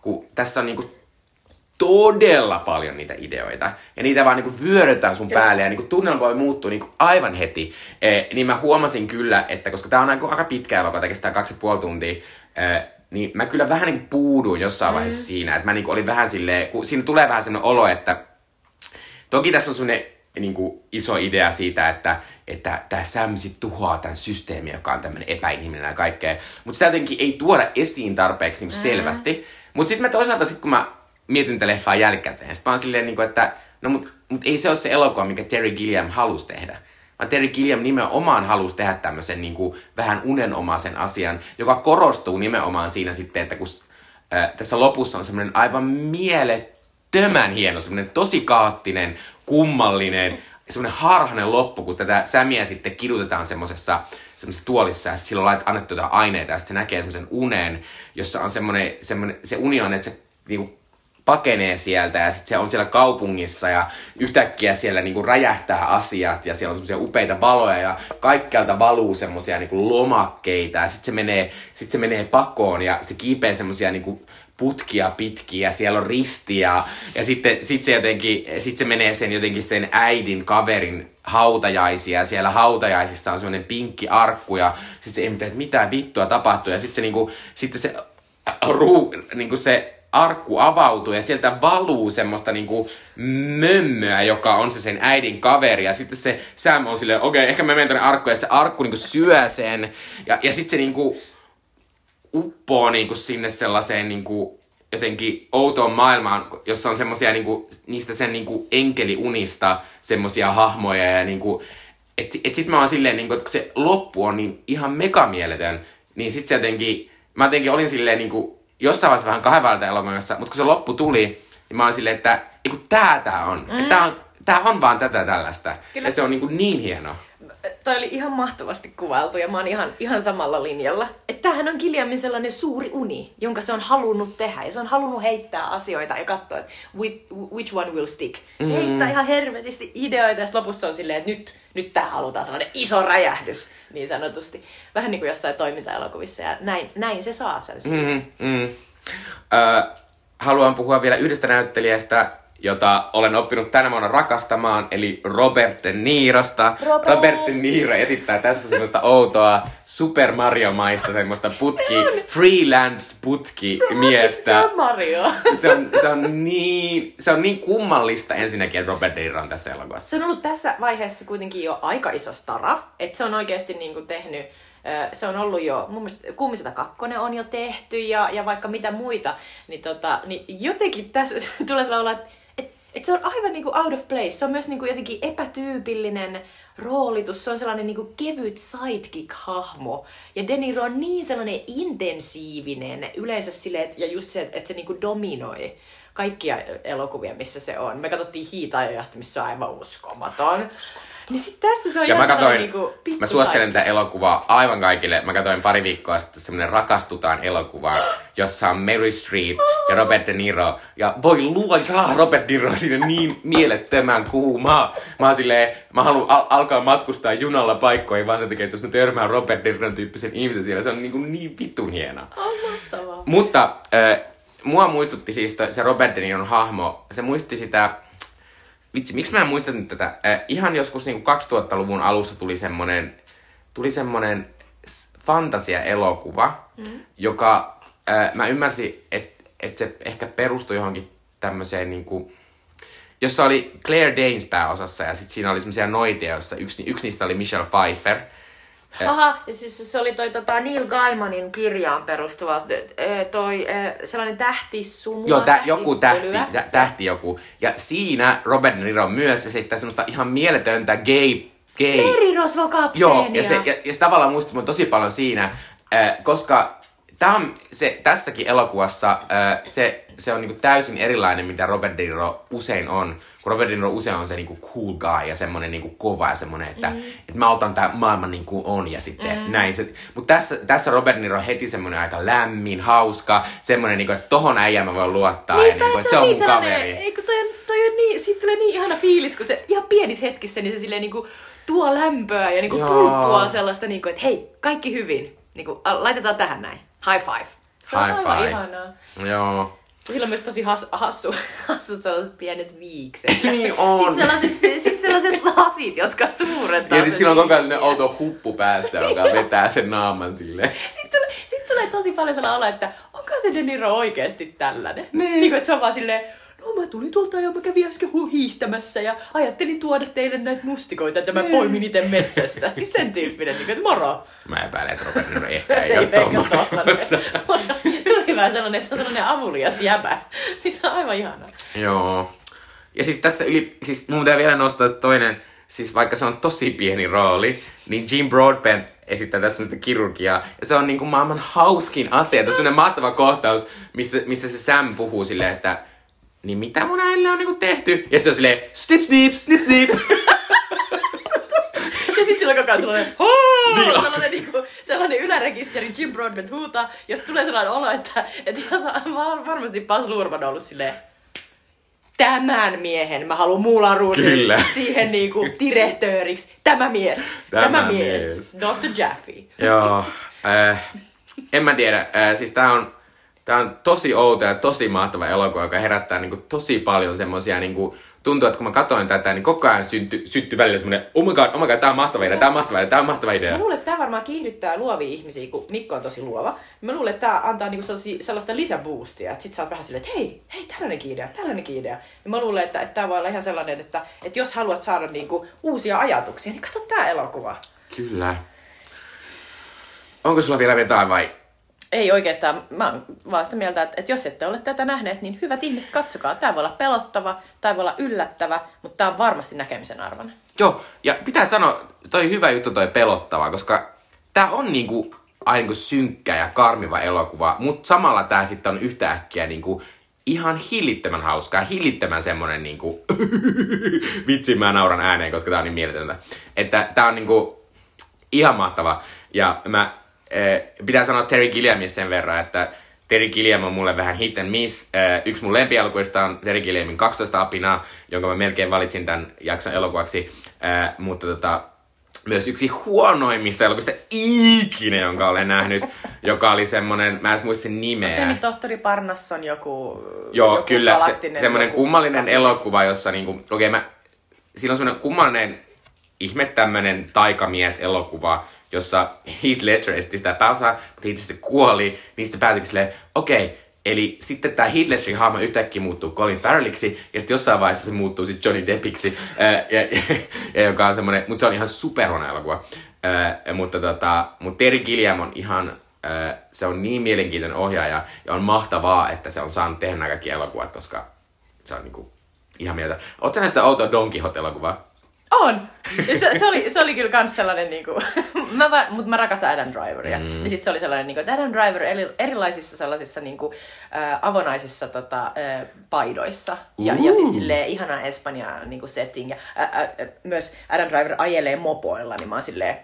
kun tässä on niinku todella paljon niitä ideoita. Ja niitä vaan niinku vyörytään sun päälle ja niinku tunnelma voi muuttua niinku aivan heti. E, niin mä huomasin kyllä, että koska tää on niinku aika pitkä elokuva, kestää kaksi ja puoli tuntia, e, niin mä kyllä vähän niinku puuduin jossain vaiheessa mm. siinä. Että mä niinku olin vähän silleen, kun siinä tulee vähän sellainen olo, että toki tässä on sellainen niin kuin iso idea siitä, että että tämä Sam sit tuhoaa tämän systeemin, joka on tämmöinen epäinhimillinen ja kaikkea. Mutta sitä jotenkin ei tuoda esiin tarpeeksi niin kuin selvästi. Mutta sitten mä toisaalta, sit kun mä mietin tätä leffaa jälkikäteen, sit mä oon silleen, niin kuin, että no mut, mut ei se ole se elokuva, mikä Terry Gilliam halusi tehdä. Vaan Terry Gilliam nimenomaan halusi tehdä tämmöisen niin kuin, vähän unenomaisen asian, joka korostuu nimenomaan siinä sitten, että kun äh, tässä lopussa on semmoinen aivan mielettömän hieno, semmoinen tosi kaattinen, kummallinen, semmoinen harhainen loppu, kun tätä Sämiä sitten kidutetaan semmoisessa semmoisessa tuolissa ja sitten silloin on annettu jotain aineita ja sitten se näkee semmoisen unen, jossa on semmoinen, semmoinen se uni on, että se niinku pakenee sieltä ja sitten se on siellä kaupungissa ja yhtäkkiä siellä niinku räjähtää asiat ja siellä on semmoisia upeita valoja ja kaikkialta valuu semmoisia niinku lomakkeita ja sitten se menee, sit se menee pakoon ja se kiipee semmoisia niinku putkia pitkiä, siellä on ristiä ja sitten sit se jotenkin, sit se menee sen jotenkin sen äidin kaverin hautajaisia ja siellä hautajaisissa on semmoinen pinkki arkku ja sitten se ei mitään, mitä vittua tapahtuu ja sitten se niinku, sitten se ruu, niinku se arkku avautuu ja sieltä valuu semmoista niinku mömmöä, joka on se sen äidin kaveri. Ja sitten se Sam on silleen, okei, okay, ehkä mä menen tonne arkkuun ja se arkku niinku syö sen. Ja, ja sitten se niinku uppoo niinku sinne sellaiseen niinku jotenkin outoon maailmaan, jossa on semmosia niinku, niistä sen niinku enkeliunista semmosia hahmoja ja niinku, et, et sit mä oon silleen niinku, että kun se loppu on niin ihan megamieletön, niin sit se jotenkin, mä jotenkin olin silleen niinku, jossain vaiheessa vähän kahden elokuvassa, mutta kun se loppu tuli, niin mä olin silleen, että tää tää on, mm. tää on, tää on vaan tätä tällaista. Kyllä. Ja se on niin, kuin niin hieno toi oli ihan mahtavasti kuvailtu ja mä oon ihan, ihan samalla linjalla. Että tämähän on Kiljamin sellainen suuri uni, jonka se on halunnut tehdä. Ja se on halunnut heittää asioita ja katsoa, että which one will stick. Se mm. heittää ihan hervetisti ideoita ja lopussa on silleen, että nyt, nyt tää halutaan sellainen iso räjähdys, niin sanotusti. Vähän niin kuin jossain toiminta-elokuvissa ja näin, näin se saa sen. Mm, mm. Äh, haluan puhua vielä yhdestä näyttelijästä, jota olen oppinut tänä vuonna rakastamaan, eli Robert De Nirosta. Robert, Robert De Niro esittää tässä semmoista outoa Super Mario-maista semmoista putki, se freelance putki se on Mario. Se on, se on, niin, se on niin kummallista ensinnäkin, että Robert De Niro on tässä elokuvassa. Se on ollut tässä vaiheessa kuitenkin jo aika iso stara, että se on oikeasti niin kuin tehnyt se on ollut jo, mun mielestä Kummiseta kakkonen on jo tehty ja, ja vaikka mitä muita, niin, tota, niin jotenkin tässä tulee sellainen olla, että et se on aivan niinku out of place. Se on myös niinku jotenkin epätyypillinen roolitus. Se on sellainen niinku kevyt sidekick-hahmo. Ja De Niro on niin sellainen intensiivinen yleensä silleen, ja just se, että se niinku dominoi kaikkia elokuvia, missä se on. Me katsottiin Hiitaajajahti, missä on aivan uskomaton. Uskomaton. Niin sit tässä se on ja mä katoin, niinku mä suosittelen tätä elokuvaa aivan kaikille. Mä katsoin pari viikkoa sitten semmonen Rakastutaan elokuva, jossa on Mary Streep ja Robert De Niro. Ja voi luoja, Robert De Niro siinä niin mielettömän kuuma. Mä oon silleen, mä haluan al- alkaa matkustaa junalla paikkoihin vaan sen takia, että jos mä törmään Robert De Niron tyyppisen ihmisen siellä, se on niin, kuin niin vitun hienoa. Oh, Mutta äh, mua muistutti siis se Robert De Niron hahmo, se muisti sitä vitsi, miksi mä en muista nyt tätä? Äh, ihan joskus niin 2000-luvun alussa tuli semmonen, tuli semmonen fantasia-elokuva, mm. joka äh, mä ymmärsin, että et se ehkä perustui johonkin tämmöiseen niin kuin, jossa oli Claire Danes pääosassa ja sitten siinä oli semmoisia noitia, jossa yksi, yksi niistä oli Michelle Pfeiffer – Aha, siis se oli toi tota, Neil Gaimanin kirjaan perustuva toi sellainen tähtissumu. Joo, tä, joku tähti, tä, tähti joku. Ja siinä Robert Niro myös esittää semmoista ihan mieletöntä gay... gay. Merirosvokapteenia. Joo, ja se, ja, ja se tavallaan muistui tosi paljon siinä, koska Tämä on se, tässäkin elokuvassa äh, se, se on niinku täysin erilainen, mitä Robert De Niro usein on. Kun Robert De Niro usein on se niinku cool guy ja semmoinen niinku kova ja semmoinen, että mm. et mä otan tämä maailman niin kuin on ja sitten mm. näin. Mutta tässä, tässä Robert De Niro on heti semmoinen aika lämmin, hauska, semmoinen, niinku, että tohon äijään mä voin luottaa. Niinpä, ja niinku, että se on mun niin sellainen- kaveri. Ei, kun toi on, toi on niin, siitä tulee niin ihana fiilis, kun se ihan pienissä hetkissä niin se silleen niinku tuo lämpöä ja niinku pulppua sellaista, niinku, että hei, kaikki hyvin. Niinku, laitetaan tähän näin. High five. Se on High aivan five. ihanaa. Joo. Sillä on myös tosi has, hassu, hassut sellaiset pienet viikset. Niin on. Sitten sellaiset, sit sellaiset lasit, jotka suurentaa Ja sitten sillä on koko ajan ne outo huppu päässä, joka vetää sen naaman silleen. Sitten tulee, sit tulee tosi paljon sellainen olo, että onko se De Niro oikeasti tällainen? Niin. niin kuin, että se on vaan silleen, no mä tulin tuolta ja mä kävin äsken hu- hiihtämässä ja ajattelin tuoda teille näitä mustikoita, että mä poimin itse metsästä. Siis sen tyyppinen, niin kuin, että moro. Mä epäilen, että Robert Niro ehkä Se ei ole. Mutta tuli vähän sellainen, että se on sellainen avulias jäbä. Siis se on aivan ihana. Joo. Ja siis tässä yli, siis mun pitää vielä nostaa se toinen, siis vaikka se on tosi pieni rooli, niin Jim Broadbent esittää tässä nyt kirurgiaa. Ja se on niinku maailman hauskin asia. Tässä on mahtava kohtaus, missä, missä se Sam puhuu silleen, että niin mitä mun äidille on niinku tehty? Ja se on silleen, snip snip, snip snip. Ja sitten sillä koko ajan sellainen, Hoo! Niin on. sellainen, niin kuin, sellainen ylärekisteri Jim Broadbent huutaa, jos tulee sellainen olo, että, että varmasti Bas Luhrmann on ollut silleen, tämän miehen mä haluan muularuusin Kyllä. siihen niinku direhtööriksi. Tämä mies. Tämä, Tämä mies. mies. Dr. Jaffe. Joo. Äh, en mä tiedä. Äh, siis tää on, tää on tosi outo ja tosi mahtava elokuva, joka herättää niinku tosi paljon semmosia niinku, tuntuu, että kun mä katsoin tätä, niin koko ajan syntyi synty välillä semmonen, oh my god, oh my god, tää on mahtava idea, tää on mahtava idea, tää on mahtava idea. Mä luulen, että tämä varmaan kiihdyttää luovia ihmisiä, kun Mikko on tosi luova. Mä luulen, että tämä antaa niinku sellaisia- sellaista lisäboostia, että sit sä oot vähän silleen, että hei, hei, tällainenkin idea, tällainenkin idea. Ja mä luulen, että, että tämä voi olla ihan sellainen, että, että jos haluat saada niinku uusia ajatuksia, niin katso tää elokuva. Kyllä. Onko sulla vielä jotain vai? Ei oikeastaan, mä oon vaan sitä mieltä, että, että jos ette ole tätä nähneet, niin hyvät ihmiset, katsokaa. Tämä voi olla pelottava, tämä voi olla yllättävä, mutta tämä on varmasti näkemisen arvoinen. Joo, ja pitää sanoa, toi hyvä juttu toi pelottava, koska tää on niinku aina niinku synkkä ja karmiva elokuva, mutta samalla tää sitten on yhtäkkiä niinku ihan hillittömän hauskaa, hillittömän semmonen niinku, vitsi mä nauran ääneen, koska tää on niin mieletöntä. Että tää on niinku ihan mahtava. Ja mä, pitää sanoa Terry Gilliamista sen verran, että Terry Gilliam on mulle vähän hit and miss. Eh, yksi mun lempielokuvista on Terry Gilliamin 12 apinaa, jonka mä melkein valitsin tämän jakson elokuvaksi. Eh, mutta tota, myös yksi huonoimmista elokuvista ikinä, jonka olen nähnyt, joka oli semmonen, mä en muista sen nimeä. Se nyt tohtori Parnasson joku Joo, joku kyllä. Se, semmoinen joku kummallinen elokuva, jossa niinku, okei okay, mä, siinä on semmoinen kummallinen ihme tämmönen taikamies-elokuva, jossa Heath Ledger esitti sitä pääosaa, mutta Heath sitten kuoli, niin sitten päätyikin silleen, okei, okay, Eli sitten tämä Heath Ledgerin hahmo yhtäkkiä muuttuu Colin Farrelliksi, ja sitten jossain vaiheessa se muuttuu sitten Johnny Deppiksi, ää, ja, ja, ja, joka on semmoinen, mutta se on ihan superhuono elokuva. Ää, mutta tota, mut Terry Gilliam on ihan, ää, se on niin mielenkiintoinen ohjaaja, ja on mahtavaa, että se on saanut tehdä nämä kaikki elokuvat, koska se on niinku ihan mieltä. Oletko näistä outoa Don Quixote-elokuvaa? On! Se, se, oli, se oli kyllä kans sellainen, niinku, mä, va- mut mä rakastan Adam Driveria. Mm. Ja sit se oli sellainen, niinku, että Adam Driver eri, erilaisissa sellaisissa niinku, äh, avonaisissa tota, äh, paidoissa. Ja, ja sit silleen ihana Espanja niinku setting. Ja äh, äh, äh, myös Adam Driver ajelee mopoilla, niin mä oon silleen,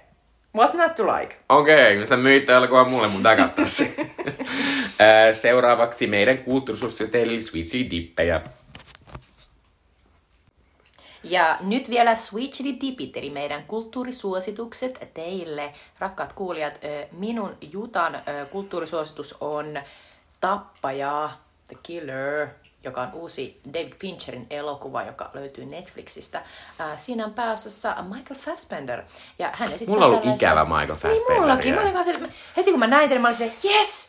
what's not to like? Okei, okay, sä myit elokuvan mulle, mun pitää katsoa se. Ää, Seuraavaksi meidän kulttuurisuositus teille Dippejä. Ja nyt vielä Sweet Chili Dipit, eli meidän kulttuurisuositukset teille, rakkaat kuulijat. Minun Jutan kulttuurisuositus on Tappaja, The Killer, joka on uusi David Fincherin elokuva, joka löytyy Netflixistä. Siinä on pääosassa Michael Fassbender. Ja hän esittää Mulla on ollut tällaista- ikävä Michael Niin Fassbenderia. mullakin. Mä olin kanssa, heti kun mä näin tämän, mä olin silleen, yes,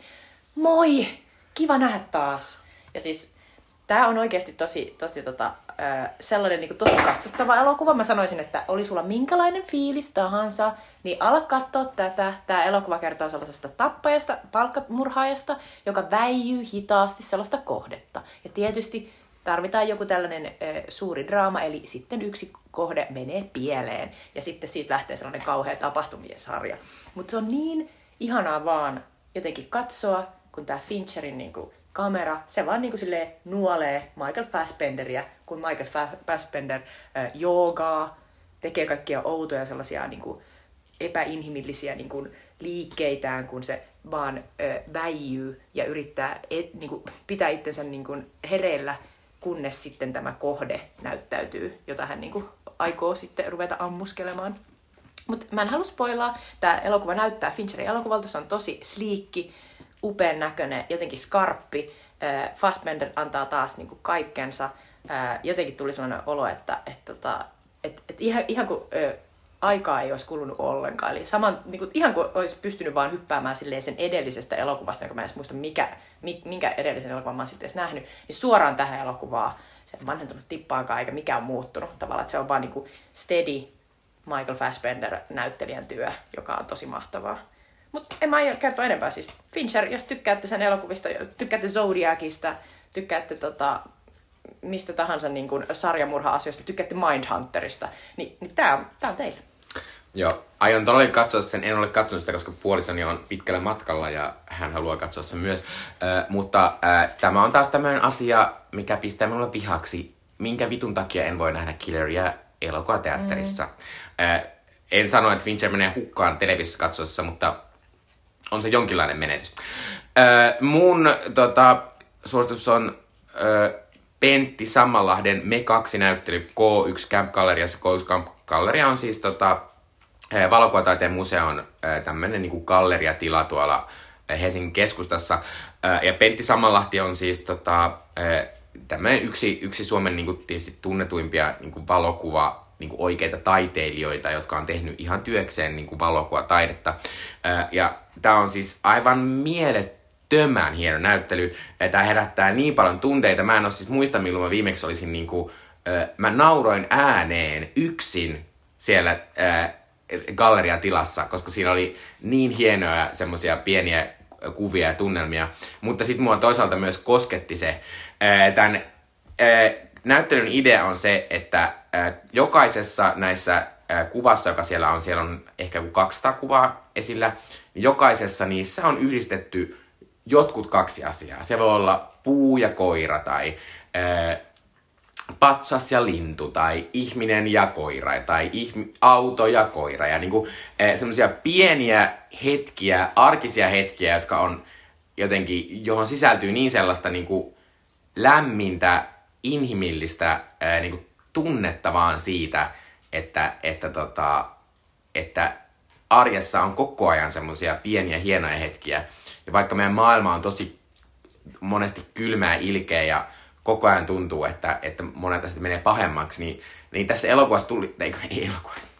moi, kiva nähdä taas. Ja siis Tämä on oikeasti tosi, tosi tota, sellainen niin tosi katsottava elokuva. Mä sanoisin, että oli sulla minkälainen fiilis tahansa, niin ala katsoa tätä. Tämä elokuva kertoo sellaisesta tappajasta, palkkamurhaajasta, joka väijyy hitaasti sellaista kohdetta. Ja tietysti tarvitaan joku tällainen ö, suuri draama, eli sitten yksi kohde menee pieleen. Ja sitten siitä lähtee sellainen kauhea tapahtumien sarja. Mutta se on niin ihanaa vaan jotenkin katsoa, kun tämä Fincherin niin kuin, kamera, se vaan niin kuin, silleen, nuolee Michael Fassbenderia, kun Michael Fassbender äh, joogaa, tekee kaikkia outoja sellaisia niin kuin, epäinhimillisiä niin kuin, liikkeitään, kun se vaan ö, väijyy ja yrittää et, niin kuin, pitää itsensä niin kuin, hereillä, kunnes sitten tämä kohde näyttäytyy, jota hän niin kuin, aikoo sitten ruveta ammuskelemaan. Mutta mä en halua spoilaa. Tämä elokuva näyttää Fincherin elokuvalta. Se on tosi sliikki, upean näköinen, jotenkin skarppi. Fassbender antaa taas niinku kaikkensa. Äh, jotenkin tuli sellainen olo, että et, tota, et, et ihan, ihan kuin aikaa ei olisi kulunut ollenkaan. Eli saman, niin kuin, ihan kuin olisi pystynyt vaan hyppäämään sen edellisestä elokuvasta, jonka mä en edes muista, mikä, minkä edellisen elokuvan mä sitten edes nähnyt, niin suoraan tähän elokuvaan. Se on vanhentunut tippaankaan eikä mikään muuttunut. Tavallaan, että se on vaan niin kuin steady Michael Fassbender näyttelijän työ, joka on tosi mahtavaa. Mutta en mä aio kertoa enempää. Siis Fincher, jos tykkäätte sen elokuvista, tykkäätte Zodiacista, tykkäätte tota, mistä tahansa niin kuin sarjamurha-asioista, tykkäätte Mindhunterista, niin, niin tää on, tää on teille. Joo, aion todella katsoa sen. En ole katsonut sitä, koska puolisoni on pitkällä matkalla ja hän haluaa katsoa sen myös. Äh, mutta äh, tämä on taas tämmöinen asia, mikä pistää minulle vihaksi. Minkä vitun takia en voi nähdä Killeria elokuvateatterissa. Mm. Äh, en sano, että Fincher menee hukkaan televisiossa katsoessa, mutta on se jonkinlainen menetys. Äh, mun tota, suositus on äh, Pentti Sammanlahden Me kaksi näyttely K1 Camp Galleriassa. K1 Camp Galleria on siis tota, valokuvataiteen museon tämmöinen niin galleriatila tuolla Helsingin keskustassa. Ja Pentti Sammanlahti on siis tota, tämmöinen yksi, yksi Suomen niin kuin, tietysti tunnetuimpia niin kuin valokuva niin kuin oikeita taiteilijoita, jotka on tehnyt ihan työkseen niin kuin valokuvataidetta. Ja tämä on siis aivan mielettömän hieno näyttely. Tämä herättää niin paljon tunteita. Mä en ole siis muista, milloin mä viimeksi olisin niin kuin, mä nauroin ääneen yksin siellä galleriatilassa, koska siinä oli niin hienoja semmoisia pieniä kuvia ja tunnelmia. Mutta sitten mua toisaalta myös kosketti se. Tämän näyttelyn idea on se, että jokaisessa näissä kuvassa, joka siellä on, siellä on ehkä 200 kuvaa esillä, niin jokaisessa niissä on yhdistetty jotkut kaksi asiaa. Se voi olla puu ja koira tai patsas ja lintu tai ihminen ja koira tai ihm- auto ja koira ja niin semmoisia pieniä hetkiä, arkisia hetkiä, jotka on jotenkin, johon sisältyy niin sellaista niin kuin lämmintä, inhimillistä ää, niin kuin tunnetta vaan siitä, että, että, tota, että arjessa on koko ajan semmoisia pieniä hienoja hetkiä. Ja vaikka meidän maailma on tosi monesti kylmää, ilkeä ja koko ajan tuntuu, että, että monet asiat menee pahemmaksi, niin, niin tässä elokuvassa tuli, ei, ei elokuvassa,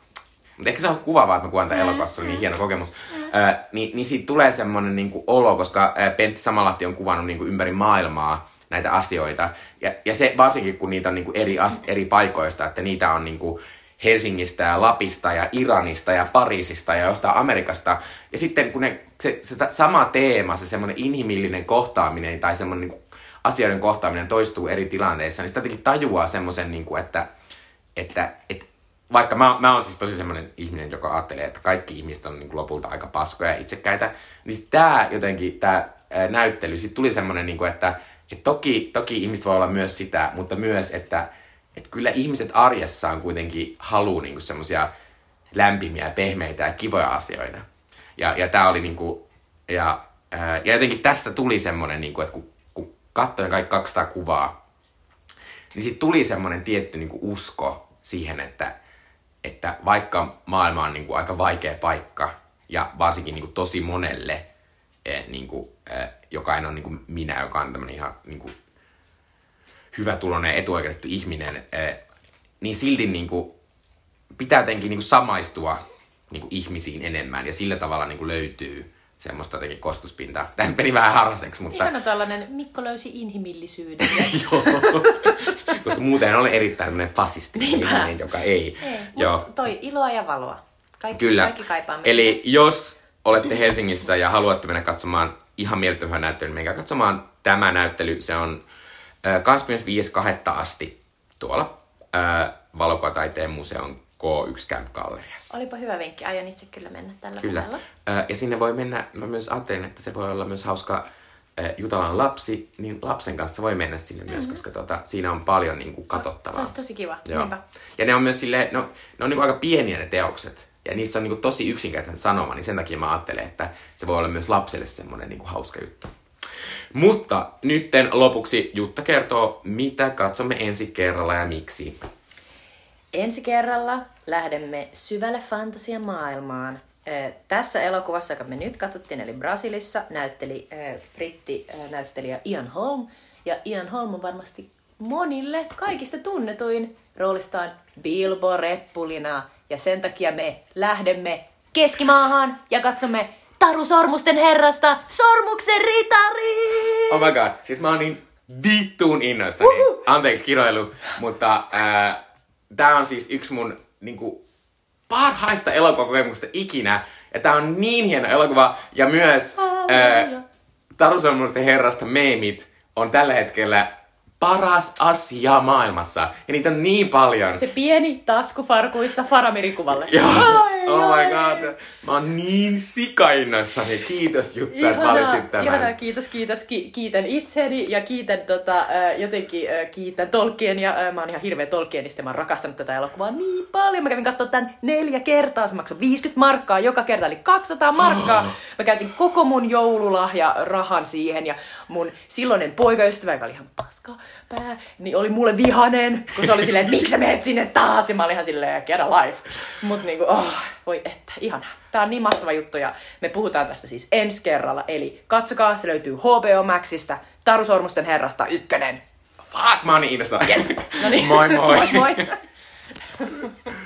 mutta ehkä se on kuvaavaa, että mä kuvan tämän elokuvassa, niin hieno kokemus. Mm. Ö, niin, niin siitä tulee semmoinen niin kuin olo, koska Pentti Samalahti on kuvannut niin kuin ympäri maailmaa näitä asioita. Ja, ja se varsinkin, kun niitä on niin kuin eri, as, eri paikoista, että niitä on niin kuin Helsingistä ja Lapista ja Iranista ja Pariisista ja jostain Amerikasta. Ja sitten kun ne, se, se sama teema, se semmoinen inhimillinen kohtaaminen tai semmoinen niin asioiden kohtaaminen toistuu eri tilanteissa, niin sitä jotenkin tajuaa semmoisen, niin kuin, että, että, että vaikka mä, mä oon siis tosi semmoinen ihminen, joka ajattelee, että kaikki ihmiset on niin kuin lopulta aika paskoja ja itsekäitä, niin tämä jotenkin, tämä näyttely, sitten tuli semmoinen, niin kuin, että, että toki, toki ihmiset voi olla myös sitä, mutta myös, että, että kyllä ihmiset arjessaan kuitenkin haluaa niin semmoisia lämpimiä, pehmeitä ja kivoja asioita. Ja, ja tämä oli niin kuin, ja, ja jotenkin tässä tuli semmoinen, niin kuin, että kun katsoin kaikki 200 kuvaa, niin sitten tuli semmoinen tietty niin kuin usko siihen, että, että vaikka maailma on niin kuin aika vaikea paikka, ja varsinkin niin kuin tosi monelle, eh, niin kuin, eh, joka en ole niin kuin minä, joka on tämmöinen ihan niin kuin hyvätuloinen etuoikeutettu ihminen, eh, niin silti niin kuin, pitää jotenkin niin kuin samaistua niin kuin ihmisiin enemmän, ja sillä tavalla niin kuin löytyy semmoista jotenkin kostuspintaa. Tämä meni vähän harraseksi, mutta... Ihana tällainen, Mikko löysi inhimillisyyden. Joo, koska muuten oli erittäin tämmöinen fasisti ihminen, joka ei. ei Joo. toi iloa ja valoa. Kaikki, Kyllä. kaikki kaipaamme. Eli jos olette Helsingissä ja haluatte mennä katsomaan ihan mielettömän näyttelyn, menkää katsomaan tämä näyttely. Se on äh, 25.2. asti tuolla äh, valokuvataiteen museon K1 Camp Galleriassa. Olipa hyvä vinkki. Aion itse kyllä mennä tällä Kyllä. Ö, Ja sinne voi mennä, mä myös ajattelen, että se voi olla myös hauska Jutalan lapsi, niin lapsen kanssa voi mennä sinne myös, koska tota, siinä on paljon niin kuin, Se katsottavaa. olisi tosi kiva. Joo. Niinpä. Ja ne on myös sille, no, ne on niinku aika pieniä ne teokset. Ja niissä on niinku tosi yksinkertainen sanoma, niin sen takia mä ajattelen, että se voi olla myös lapselle semmoinen niinku hauska juttu. Mutta nytten lopuksi Jutta kertoo, mitä katsomme ensi kerralla ja miksi. Ensi kerralla lähdemme syvälle fantasiamaailmaan. Tässä elokuvassa, joka me nyt katsottiin, eli Brasilissa, näytteli brittinäyttelijä Ian Holm. Ja Ian Holm on varmasti monille kaikista tunnetuin roolistaan Bilbo Reppulina. Ja sen takia me lähdemme keskimaahan ja katsomme Taru Sormusten herrasta Sormuksen ritari! Oh my god, siis mä oon niin vittuun innoissani. Anteeksi kiroilu, mutta ää, tää on siis yksi mun niinku, parhaista elokuvakokemuksista ikinä. Ja tää on niin hieno elokuva. Ja myös ää, Taru Sormusten herrasta meemit on tällä hetkellä paras asia maailmassa. Ja niitä on niin paljon. Se pieni taskufarkuissa Faramirikuvalle. Joo. Oh my god. Mä oon niin sikainnoissani. Kiitos Jutta, että valitsit tämän. ihanaa, kiitos, kiitos. Ki- kiitän itseni ja kiitän tota, äh, jotenkin äh, kiitän Tolkien ja äh, mä oon ihan hirveä Tolkienista mä oon rakastanut tätä elokuvaa niin paljon. Mä kävin katsoa tän neljä kertaa, se maksoi 50 markkaa joka kerta, eli 200 markkaa. Mä käytin koko mun joululahja rahan siihen ja mun silloinen poikaystävä, joka oli ihan paska pää, niin oli mulle vihanen, kun se oli silleen, että miksi sä menet sinne taas? Ja mä olin ihan silleen, get a life. Mut niinku, oh, voi että, ihanaa. Tää on niin mahtava juttu ja me puhutaan tästä siis ensi kerralla. Eli katsokaa, se löytyy HBO Maxista, Taru Sormusten herrasta ykkönen. Fuck, mä oon innostunut. Yes. No niin. Moi moi. moi, moi.